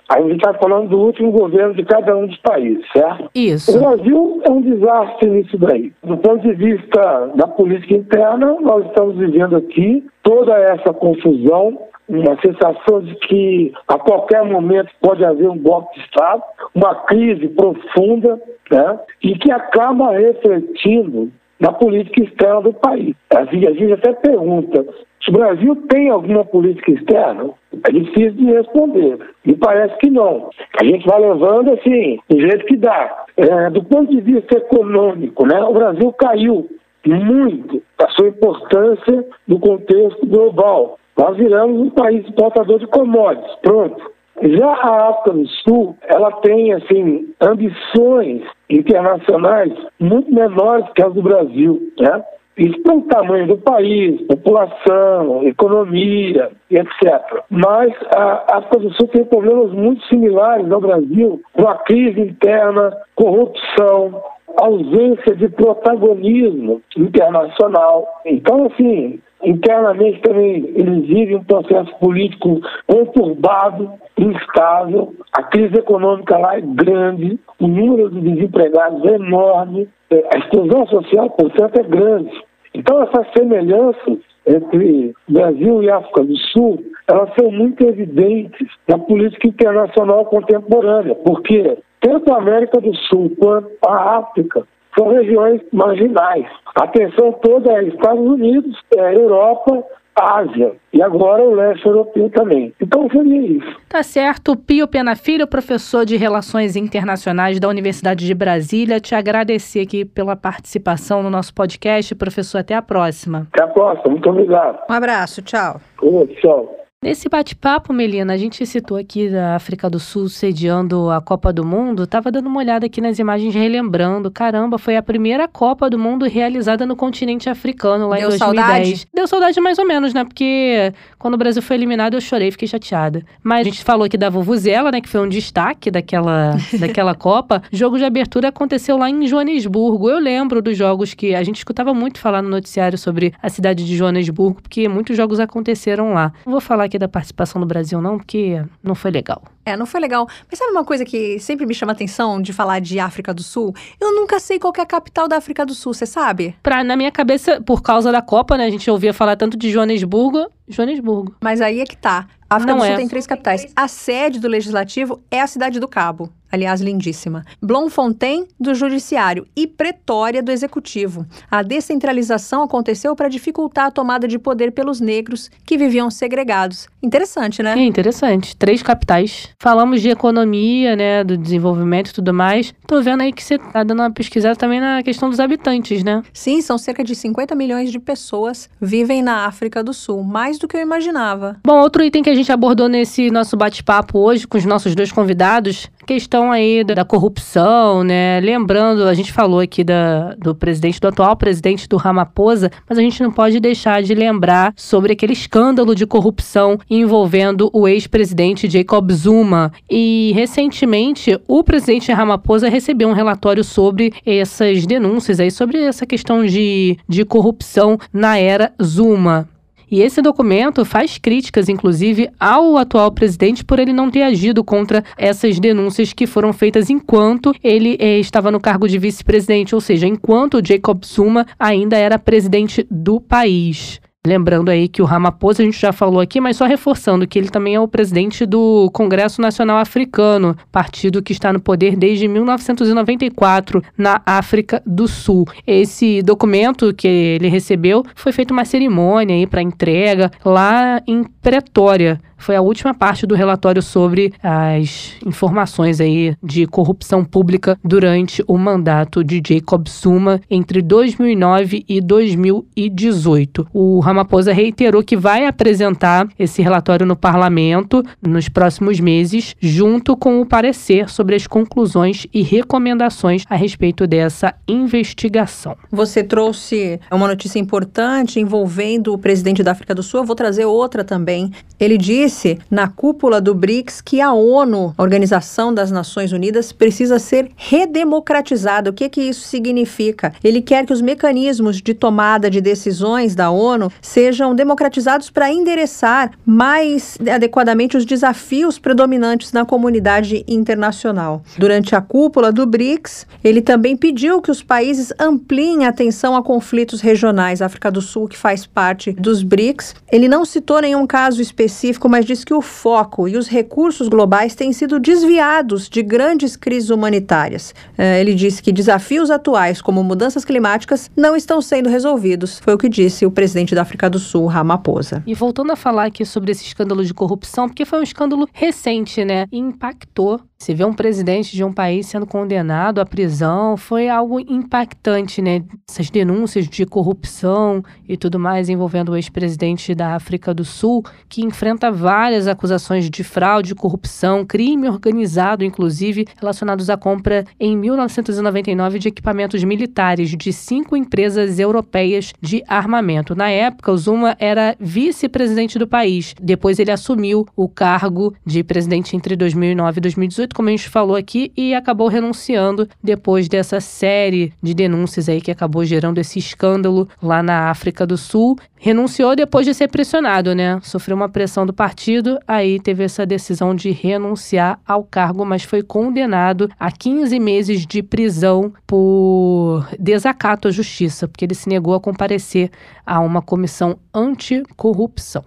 S4: a gente está falando do último governo de cada um dos países, certo?
S1: Isso.
S4: O Brasil é um desastre nisso daí. Do ponto de vista da política interna, nós estamos vivendo aqui toda essa confusão, uma sensação de que a qualquer momento pode haver um golpe de Estado, uma crise profunda, né? E que acaba refletindo na política externa do país. Assim, a gente até pergunta se o Brasil tem alguma política externa. É difícil de responder. Me parece que não. A gente vai levando assim, do jeito que dá. É, do ponto de vista econômico, né, o Brasil caiu muito a sua importância no contexto global. Nós viramos um país exportador de commodities. Pronto. Já a África do Sul, ela tem assim ambições internacionais muito menores que as do Brasil, né? Isso pelo tamanho do país, população, economia, etc. Mas a África do Sul tem problemas muito similares ao Brasil, com a crise interna, corrupção, ausência de protagonismo internacional. Então, assim, internamente também eles vivem um processo político conturbado, instável, a crise econômica lá é grande, o número de desempregados é enorme, a exclusão social, portanto, é grande. Então, essas semelhanças entre Brasil e África do Sul, elas são muito evidentes na política internacional contemporânea, porque tanto a América do Sul quanto a África são regiões marginais. A atenção toda é Estados Unidos, é Europa, Ásia e agora o leste europeu também. Então seria isso.
S1: Tá certo. Pio Pena Filho, professor de Relações Internacionais da Universidade de Brasília, te agradecer aqui pela participação no nosso podcast. Professor, até a próxima.
S4: Até a próxima. Muito obrigado.
S2: Um abraço. Tchau.
S4: Oh, tchau.
S1: Nesse bate-papo, Melina, a gente citou aqui a África do Sul sediando a Copa do Mundo. Tava dando uma olhada aqui nas imagens, relembrando. Caramba, foi a primeira Copa do Mundo realizada no continente africano lá
S2: Deu
S1: em 2010.
S2: saudade?
S1: Deu saudade mais ou menos, né? Porque quando o Brasil foi eliminado, eu chorei, fiquei chateada. Mas a gente falou aqui da Vuvuzela, né? Que foi um destaque daquela, daquela Copa. O jogo de abertura aconteceu lá em Joanesburgo. Eu lembro dos jogos que a gente escutava muito falar no noticiário sobre a cidade de Joanesburgo, porque muitos jogos aconteceram lá. Não vou falar aqui da participação do Brasil, não, porque não foi legal.
S2: É, não foi legal. Mas sabe uma coisa que sempre me chama atenção de falar de África do Sul? Eu nunca sei qual é a capital da África do Sul, você sabe?
S1: Pra, na minha cabeça, por causa da Copa, né? A gente ouvia falar tanto de Joanesburgo. Joanesburgo.
S2: Mas aí é que tá. A África
S1: Não
S2: do Sul
S1: é.
S2: tem três capitais. A sede do Legislativo é a cidade do Cabo. Aliás, lindíssima. Bloemfontein, do Judiciário. E Pretória, do Executivo. A descentralização aconteceu para dificultar a tomada de poder pelos negros que viviam segregados. Interessante, né?
S1: É interessante. Três capitais. Falamos de economia, né? Do desenvolvimento e tudo mais. Tô vendo aí que você tá dando uma pesquisada também na questão dos habitantes, né?
S2: Sim, são cerca de 50 milhões de pessoas vivem na África do Sul. Mais do que eu imaginava.
S1: Bom, outro item que a gente abordou nesse nosso bate-papo hoje com os nossos dois convidados, questão aí da, da corrupção, né? Lembrando, a gente falou aqui da, do presidente, do atual presidente do Ramaphosa, mas a gente não pode deixar de lembrar sobre aquele escândalo de corrupção envolvendo o ex-presidente Jacob Zuma. E recentemente, o presidente Ramaphosa recebeu um relatório sobre essas denúncias aí, sobre essa questão de, de corrupção na era Zuma. E esse documento faz críticas, inclusive, ao atual presidente por ele não ter agido contra essas denúncias que foram feitas enquanto ele eh, estava no cargo de vice-presidente, ou seja, enquanto Jacob Zuma ainda era presidente do país. Lembrando aí que o Ramaphosa a gente já falou aqui, mas só reforçando que ele também é o presidente do Congresso Nacional Africano, partido que está no poder desde 1994 na África do Sul. Esse documento que ele recebeu foi feita uma cerimônia aí para entrega lá em Pretória, foi a última parte do relatório sobre as informações aí de corrupção pública durante o mandato de Jacob Zuma entre 2009 e 2018. O Ramaphosa reiterou que vai apresentar esse relatório no parlamento nos próximos meses, junto com o parecer sobre as conclusões e recomendações a respeito dessa investigação.
S2: Você trouxe uma notícia importante envolvendo o presidente da África do Sul. Eu vou trazer outra também. Ele disse na cúpula do BRICS que a ONU, a Organização das Nações Unidas, precisa ser redemocratizada. O que que isso significa? Ele quer que os mecanismos de tomada de decisões da ONU sejam democratizados para endereçar mais adequadamente os desafios predominantes na comunidade internacional. Durante a cúpula do BRICS, ele também pediu que os países ampliem a atenção a conflitos regionais. A África do Sul, que faz parte dos BRICS, ele não citou nenhum caso específico, mas disse que o foco e os recursos globais têm sido desviados de grandes crises humanitárias. É, ele disse que desafios atuais, como mudanças climáticas, não estão sendo resolvidos. Foi o que disse o presidente da África do Sul, Ramaphosa.
S1: E voltando a falar aqui sobre esse escândalo de corrupção, porque foi um escândalo recente, né? E impactou se vê um presidente de um país sendo condenado à prisão, foi algo impactante, né? Essas denúncias de corrupção e tudo mais envolvendo o ex-presidente da África do Sul, que enfrenta várias acusações de fraude, corrupção, crime organizado, inclusive, relacionados à compra em 1999 de equipamentos militares de cinco empresas europeias de armamento. Na época, o Zuma era vice-presidente do país. Depois ele assumiu o cargo de presidente entre 2009 e 2018 como a gente falou aqui, e acabou renunciando depois dessa série de denúncias aí que acabou gerando esse escândalo lá na África do Sul. Renunciou depois de ser pressionado, né? Sofreu uma pressão do partido, aí teve essa decisão de renunciar ao cargo, mas foi condenado a 15 meses de prisão por desacato à justiça, porque ele se negou a comparecer a uma comissão anticorrupção.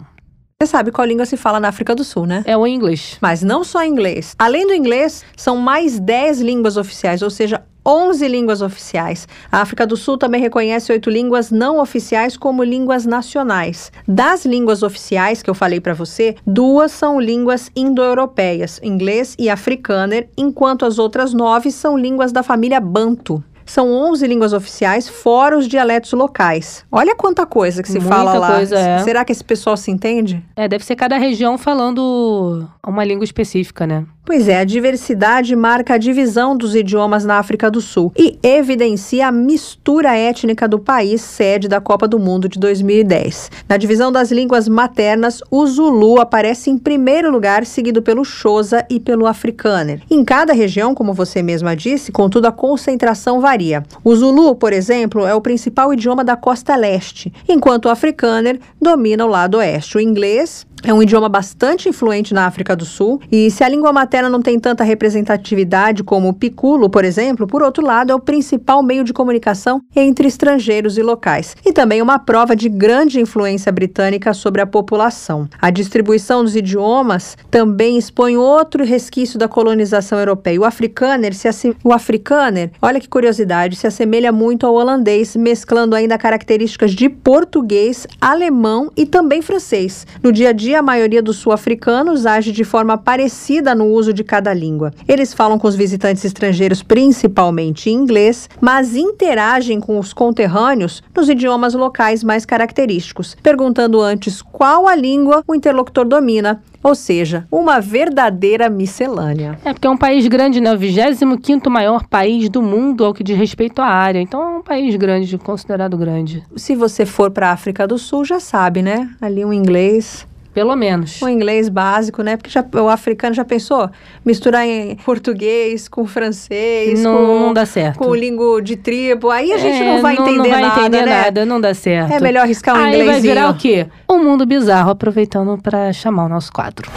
S2: Você sabe qual língua se fala na África do Sul, né?
S1: É o inglês.
S2: Mas não só inglês. Além do inglês, são mais 10 línguas oficiais, ou seja, 11 línguas oficiais. A África do Sul também reconhece oito línguas não oficiais como línguas nacionais. Das línguas oficiais que eu falei para você, duas são línguas indo-europeias, inglês e africâner, enquanto as outras nove são línguas da família Banto. São 11 línguas oficiais, fora os dialetos locais. Olha quanta coisa que se
S1: Muita
S2: fala lá.
S1: coisa, é.
S2: Será que esse pessoal se entende?
S1: É, deve ser cada região falando uma língua específica, né?
S2: Pois é, a diversidade marca a divisão dos idiomas na África do Sul e evidencia a mistura étnica do país sede da Copa do Mundo de 2010. Na divisão das línguas maternas, o Zulu aparece em primeiro lugar, seguido pelo Xhosa e pelo Afrikaner. Em cada região, como você mesma disse, contudo a concentração varia. O Zulu, por exemplo, é o principal idioma da costa leste, enquanto o Afrikaner domina o lado oeste. O inglês é um idioma bastante influente na África do Sul, e se a língua materna não tem tanta representatividade como o piculo, por exemplo, por outro lado, é o principal meio de comunicação entre estrangeiros e locais, e também uma prova de grande influência britânica sobre a população. A distribuição dos idiomas também expõe outro resquício da colonização europeia. O afrikaner, se assim, o afrikaner, olha que curiosidade, se assemelha muito ao holandês, mesclando ainda características de português, alemão e também francês. No dia a dia dia, a maioria dos sul-africanos age de forma parecida no uso de cada língua. Eles falam com os visitantes estrangeiros principalmente em inglês, mas interagem com os conterrâneos nos idiomas locais mais característicos, perguntando antes qual a língua o interlocutor domina ou seja, uma verdadeira miscelânea.
S1: É porque é um país grande, né? O 25 maior país do mundo ao que diz respeito à área. Então é um país grande, considerado grande.
S2: Se você for para a África do Sul, já sabe, né? Ali um inglês
S1: pelo menos.
S2: O inglês básico, né? Porque já, o africano já pensou? Misturar em português com francês,
S1: não,
S2: com,
S1: não dá certo.
S2: com língua de tribo. Aí a gente
S1: é,
S2: não vai
S1: não,
S2: entender
S1: não vai
S2: nada,
S1: entender
S2: né?
S1: nada, não dá certo.
S2: É melhor arriscar um
S1: Aí
S2: inglesinho.
S1: vai virar o quê? Um mundo bizarro, aproveitando para chamar o nosso quadro.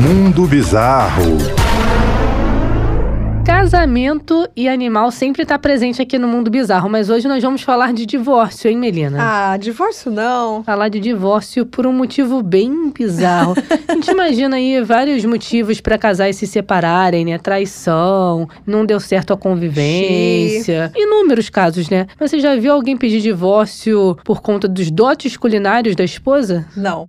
S5: Mundo Bizarro.
S1: Casamento e animal sempre está presente aqui no mundo bizarro, mas hoje nós vamos falar de divórcio, hein, Melina?
S2: Ah, divórcio não.
S1: Falar de divórcio por um motivo bem bizarro. A gente imagina aí vários motivos para casais se separarem, né? Traição, não deu certo a convivência. Inúmeros casos, né? Mas Você já viu alguém pedir divórcio por conta dos dotes culinários da esposa?
S2: Não.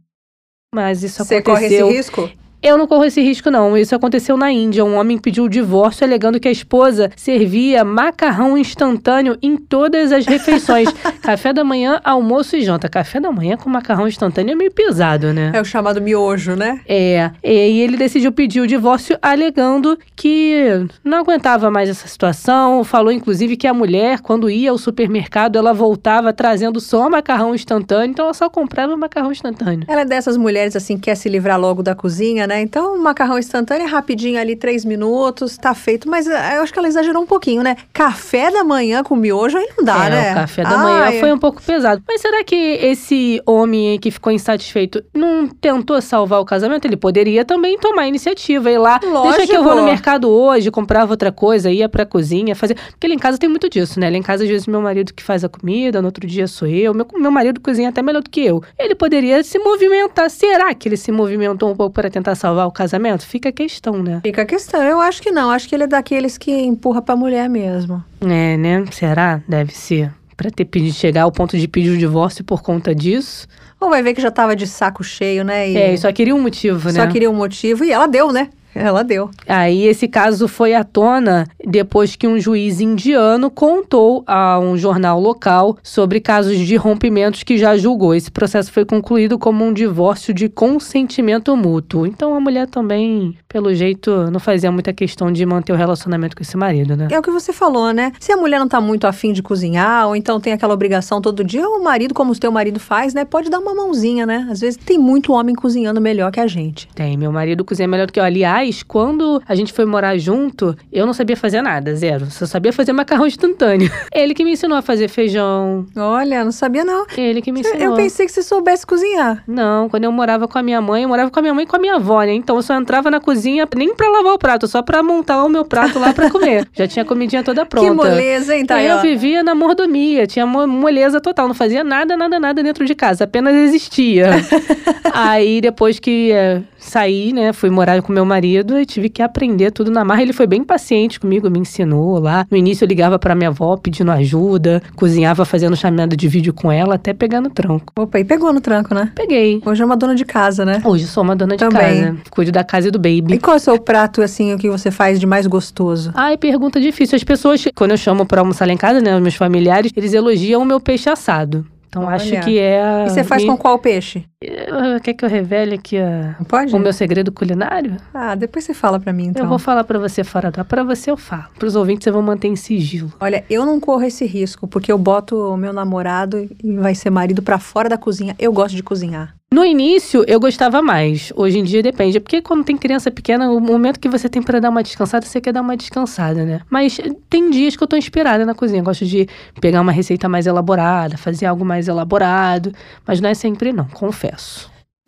S1: Mas isso
S2: Você
S1: aconteceu.
S2: corre esse risco?
S1: Eu não corro esse risco, não. Isso aconteceu na Índia. Um homem pediu o divórcio alegando que a esposa servia macarrão instantâneo em todas as refeições. Café da manhã, almoço e janta. Café da manhã com macarrão instantâneo é meio pesado, né?
S2: É o chamado miojo, né?
S1: É, e ele decidiu pedir o divórcio alegando que não aguentava mais essa situação. Falou, inclusive, que a mulher, quando ia ao supermercado, ela voltava trazendo só macarrão instantâneo, então ela só comprava macarrão instantâneo.
S2: Ela é dessas mulheres assim que quer se livrar logo da cozinha, né? Então, macarrão instantâneo é rapidinho ali, três minutos, tá feito. Mas eh, eu acho que ela exagerou um pouquinho, né? Café da manhã com miojo aí não dá,
S1: é,
S2: né?
S1: o café da manhã foi um pouco pesado. Mas será que esse homem que ficou insatisfeito não tentou salvar o casamento? Ele poderia também tomar a iniciativa, ir lá, deixa que eu vou no
S2: Lógico.
S1: mercado hoje, comprava outra coisa, ia pra cozinha, fazer... Porque lá em casa tem muito disso, né? Lá em casa, às vezes, meu marido que faz a comida, no outro dia sou eu. Meu, meu marido cozinha até melhor do que eu. Ele poderia se movimentar. Será que ele se movimentou um pouco para tentar salvar o casamento? Fica a questão, né?
S2: Fica a questão. Eu acho que não. Acho que ele é daqueles que empurra pra mulher mesmo.
S1: É, né? Será? Deve ser. Pra ter pedido, chegar ao ponto de pedir o divórcio por conta disso.
S2: Ou vai ver que já tava de saco cheio, né? E
S1: É, só queria um motivo, né?
S2: só queria um motivo. E ela deu, né? Ela deu.
S1: Aí esse caso foi à tona depois que um juiz indiano contou a um jornal local sobre casos de rompimentos que já julgou. Esse processo foi concluído como um divórcio de consentimento mútuo. Então a mulher também, pelo jeito, não fazia muita questão de manter o relacionamento com esse marido, né?
S2: É o que você falou, né? Se a mulher não tá muito afim de cozinhar, ou então tem aquela obrigação todo dia, o marido, como o teu marido faz, né? Pode dar uma mãozinha, né? Às vezes tem muito homem cozinhando melhor que a gente.
S1: Tem, meu marido cozinha melhor do que eu. Aliás, quando a gente foi morar junto, eu não sabia fazer nada, zero. Só sabia fazer macarrão instantâneo. Ele que me ensinou a fazer feijão.
S2: Olha, não sabia não.
S1: Ele que me ensinou.
S2: Eu pensei que você soubesse cozinhar.
S1: Não, quando eu morava com a minha mãe, eu morava com a minha mãe e com a minha avó, né? Então eu só entrava na cozinha nem pra lavar o prato, só pra montar o meu prato lá pra comer. Já tinha a comidinha toda pronta.
S2: Que moleza, hein,
S1: Aí eu
S2: Tayana?
S1: vivia na mordomia, tinha mo- moleza total, não fazia nada, nada, nada dentro de casa, apenas existia. Aí depois que eh, saí, né, fui morar com meu marido e tive que aprender tudo na marra. Ele foi bem paciente comigo, me ensinou lá. No início eu ligava pra minha avó pedindo ajuda, cozinhava fazendo chamada de vídeo com ela até pegar no tranco.
S2: Opa, e pegou no tranco, né?
S1: Peguei.
S2: Hoje é uma dona de casa, né?
S1: Hoje sou uma dona de
S2: Também.
S1: casa. Cuido da casa e do
S2: E
S1: baby.
S2: qual é o seu prato, assim, o que você faz de mais gostoso?
S1: Ai, pergunta difícil. As pessoas, quando eu chamo pra almoçar lá em casa, né, os meus familiares, eles elogiam o meu peixe assado. Então
S2: Olha.
S1: acho que é.
S2: E você faz
S1: minha-
S2: com qual peixe?
S1: Eh, Quer que eu revele aqui a-
S2: pode?
S1: o meu segredo culinário?
S2: Ah, depois você fala pra mim, então.
S1: Eu vou falar pra você fora do ar. Pra você eu falo. Pros ouvintes eu vou manter em sigilo.
S2: Olha, eu não corro esse risco, porque eu boto o meu namorado e vai ser marido pra fora da cozinha. Eu gosto de cozinhar.
S1: No início eu gostava mais. Hoje em dia depende. É porque quando tem criança pequena, o momento que você tem pra dar uma descansada, você quer dar uma descansada, né? Mas tem dias que eu tô inspirada na cozinha. Gosto de pegar uma receita mais elaborada, fazer algo mais elaborado. Mas não é sempre, não, confesso.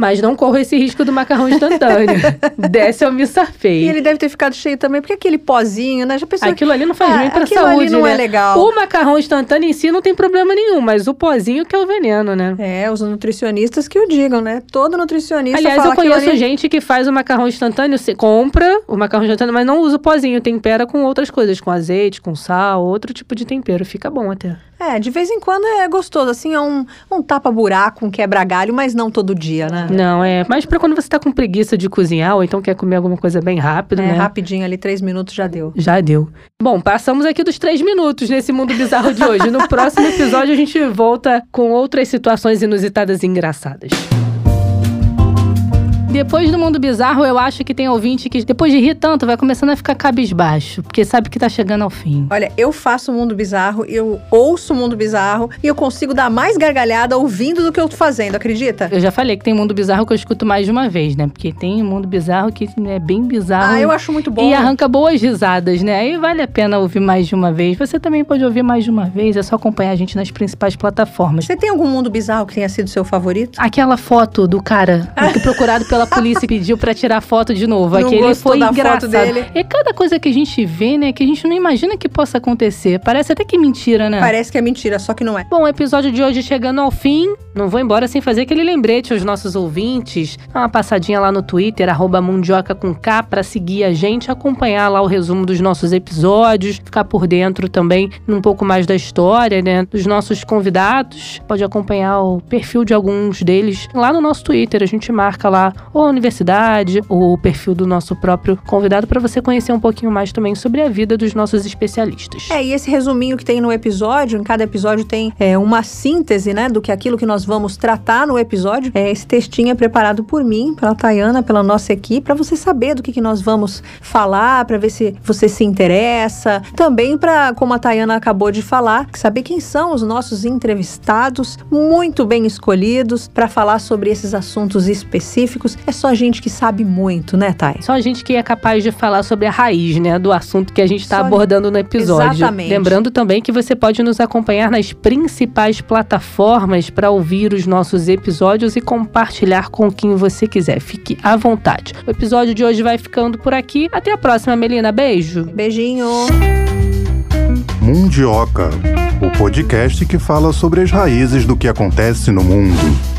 S1: Mas não corro esse risco do macarrão instantâneo. Dessa eu me
S2: E
S1: safei.
S2: ele deve ter ficado cheio também, porque aquele pozinho, né? Já pensou?
S1: Aquilo ali não faz
S2: Ah,
S1: bem pra
S2: aquilo
S1: saúde,
S2: ali não
S1: né?
S2: é legal.
S1: O macarrão instantâneo em si não tem problema nenhum, mas o pozinho que é o veneno, né?
S2: É, os nutricionistas que o digam, né? Todo nutricionista
S1: Aliás, eu conheço
S2: ali...
S1: gente que faz o macarrão instantâneo, você compra o macarrão instantâneo, mas não usa o pozinho, tempera com outras coisas, com azeite, com sal, outro tipo de tempero. Fica bom até.
S2: É, de vez em quando é gostoso, assim, é um, um tapa-buraco, um quebra-galho, mas não todo dia, né?
S1: Não, é. Mas pra quando você tá com preguiça de cozinhar, ou então quer comer alguma coisa bem rápido,
S2: É,
S1: né?
S2: rapidinho ali, três minutos já deu.
S1: Já deu. Bom, passamos aqui dos três minutos nesse mundo bizarro de hoje. No próximo episódio a gente volta com outras situações inusitadas e engraçadas. Depois do mundo bizarro, eu acho que tem ouvinte que, depois de rir tanto, vai começando a ficar cabisbaixo, porque sabe que tá chegando ao fim.
S2: Olha, eu faço o mundo bizarro, eu ouço o mundo bizarro e eu consigo dar mais gargalhada ouvindo do que eu tô fazendo, acredita?
S1: Eu já falei que tem mundo bizarro que eu escuto mais de uma vez, né? Porque tem mundo bizarro que é bem bizarro.
S2: Ah, eu acho muito bom.
S1: E arranca boas risadas, né? Aí vale a pena ouvir mais de uma vez. Você também pode ouvir mais de uma vez, é só acompanhar a gente nas principais plataformas.
S2: Você tem algum mundo bizarro que tenha sido seu favorito?
S1: Aquela foto do cara que procurado pela a polícia pediu para tirar foto de novo.
S2: Não
S1: Aquele foi
S2: da
S1: engraçado.
S2: foto dele.
S1: É cada coisa que a gente vê, né, que a gente não imagina que possa acontecer. Parece até que mentira, né?
S2: Parece que é mentira, só que não é.
S1: Bom, o episódio de hoje chegando ao fim. Não vou embora sem fazer aquele lembrete aos nossos ouvintes. Dá uma passadinha lá no Twitter, arroba Mundioca com K, pra seguir a gente, acompanhar lá o resumo dos nossos episódios, ficar por dentro também um pouco mais da história, né? Dos nossos convidados. Pode acompanhar o perfil de alguns deles lá no nosso Twitter. A gente marca lá ou a universidade, ou o perfil do nosso próprio convidado, para você conhecer um pouquinho mais também sobre a vida dos nossos especialistas.
S2: É, e esse resuminho que tem no episódio, em cada episódio tem é, uma síntese, né, do que aquilo que nós vamos tratar no episódio. É, esse textinho é preparado por mim, pela Tayana, pela nossa equipe, para você saber do que, que nós vamos falar, para ver se você se interessa. Também para, como a Tayana acabou de falar, saber quem são os nossos entrevistados, muito bem escolhidos, para falar sobre esses assuntos específicos. É só gente que sabe muito, né, Thay?
S1: Só gente que é capaz de falar sobre a raiz, né, do assunto que a gente está abordando no episódio.
S2: Exatamente.
S1: Lembrando também que você pode nos acompanhar nas principais plataformas para ouvir os nossos episódios e compartilhar com quem você quiser. Fique à vontade. O episódio de hoje vai ficando por aqui. Até a próxima, Melina. Beijo.
S2: Beijinho!
S5: Mundioca, o podcast que fala sobre as raízes do que acontece no mundo.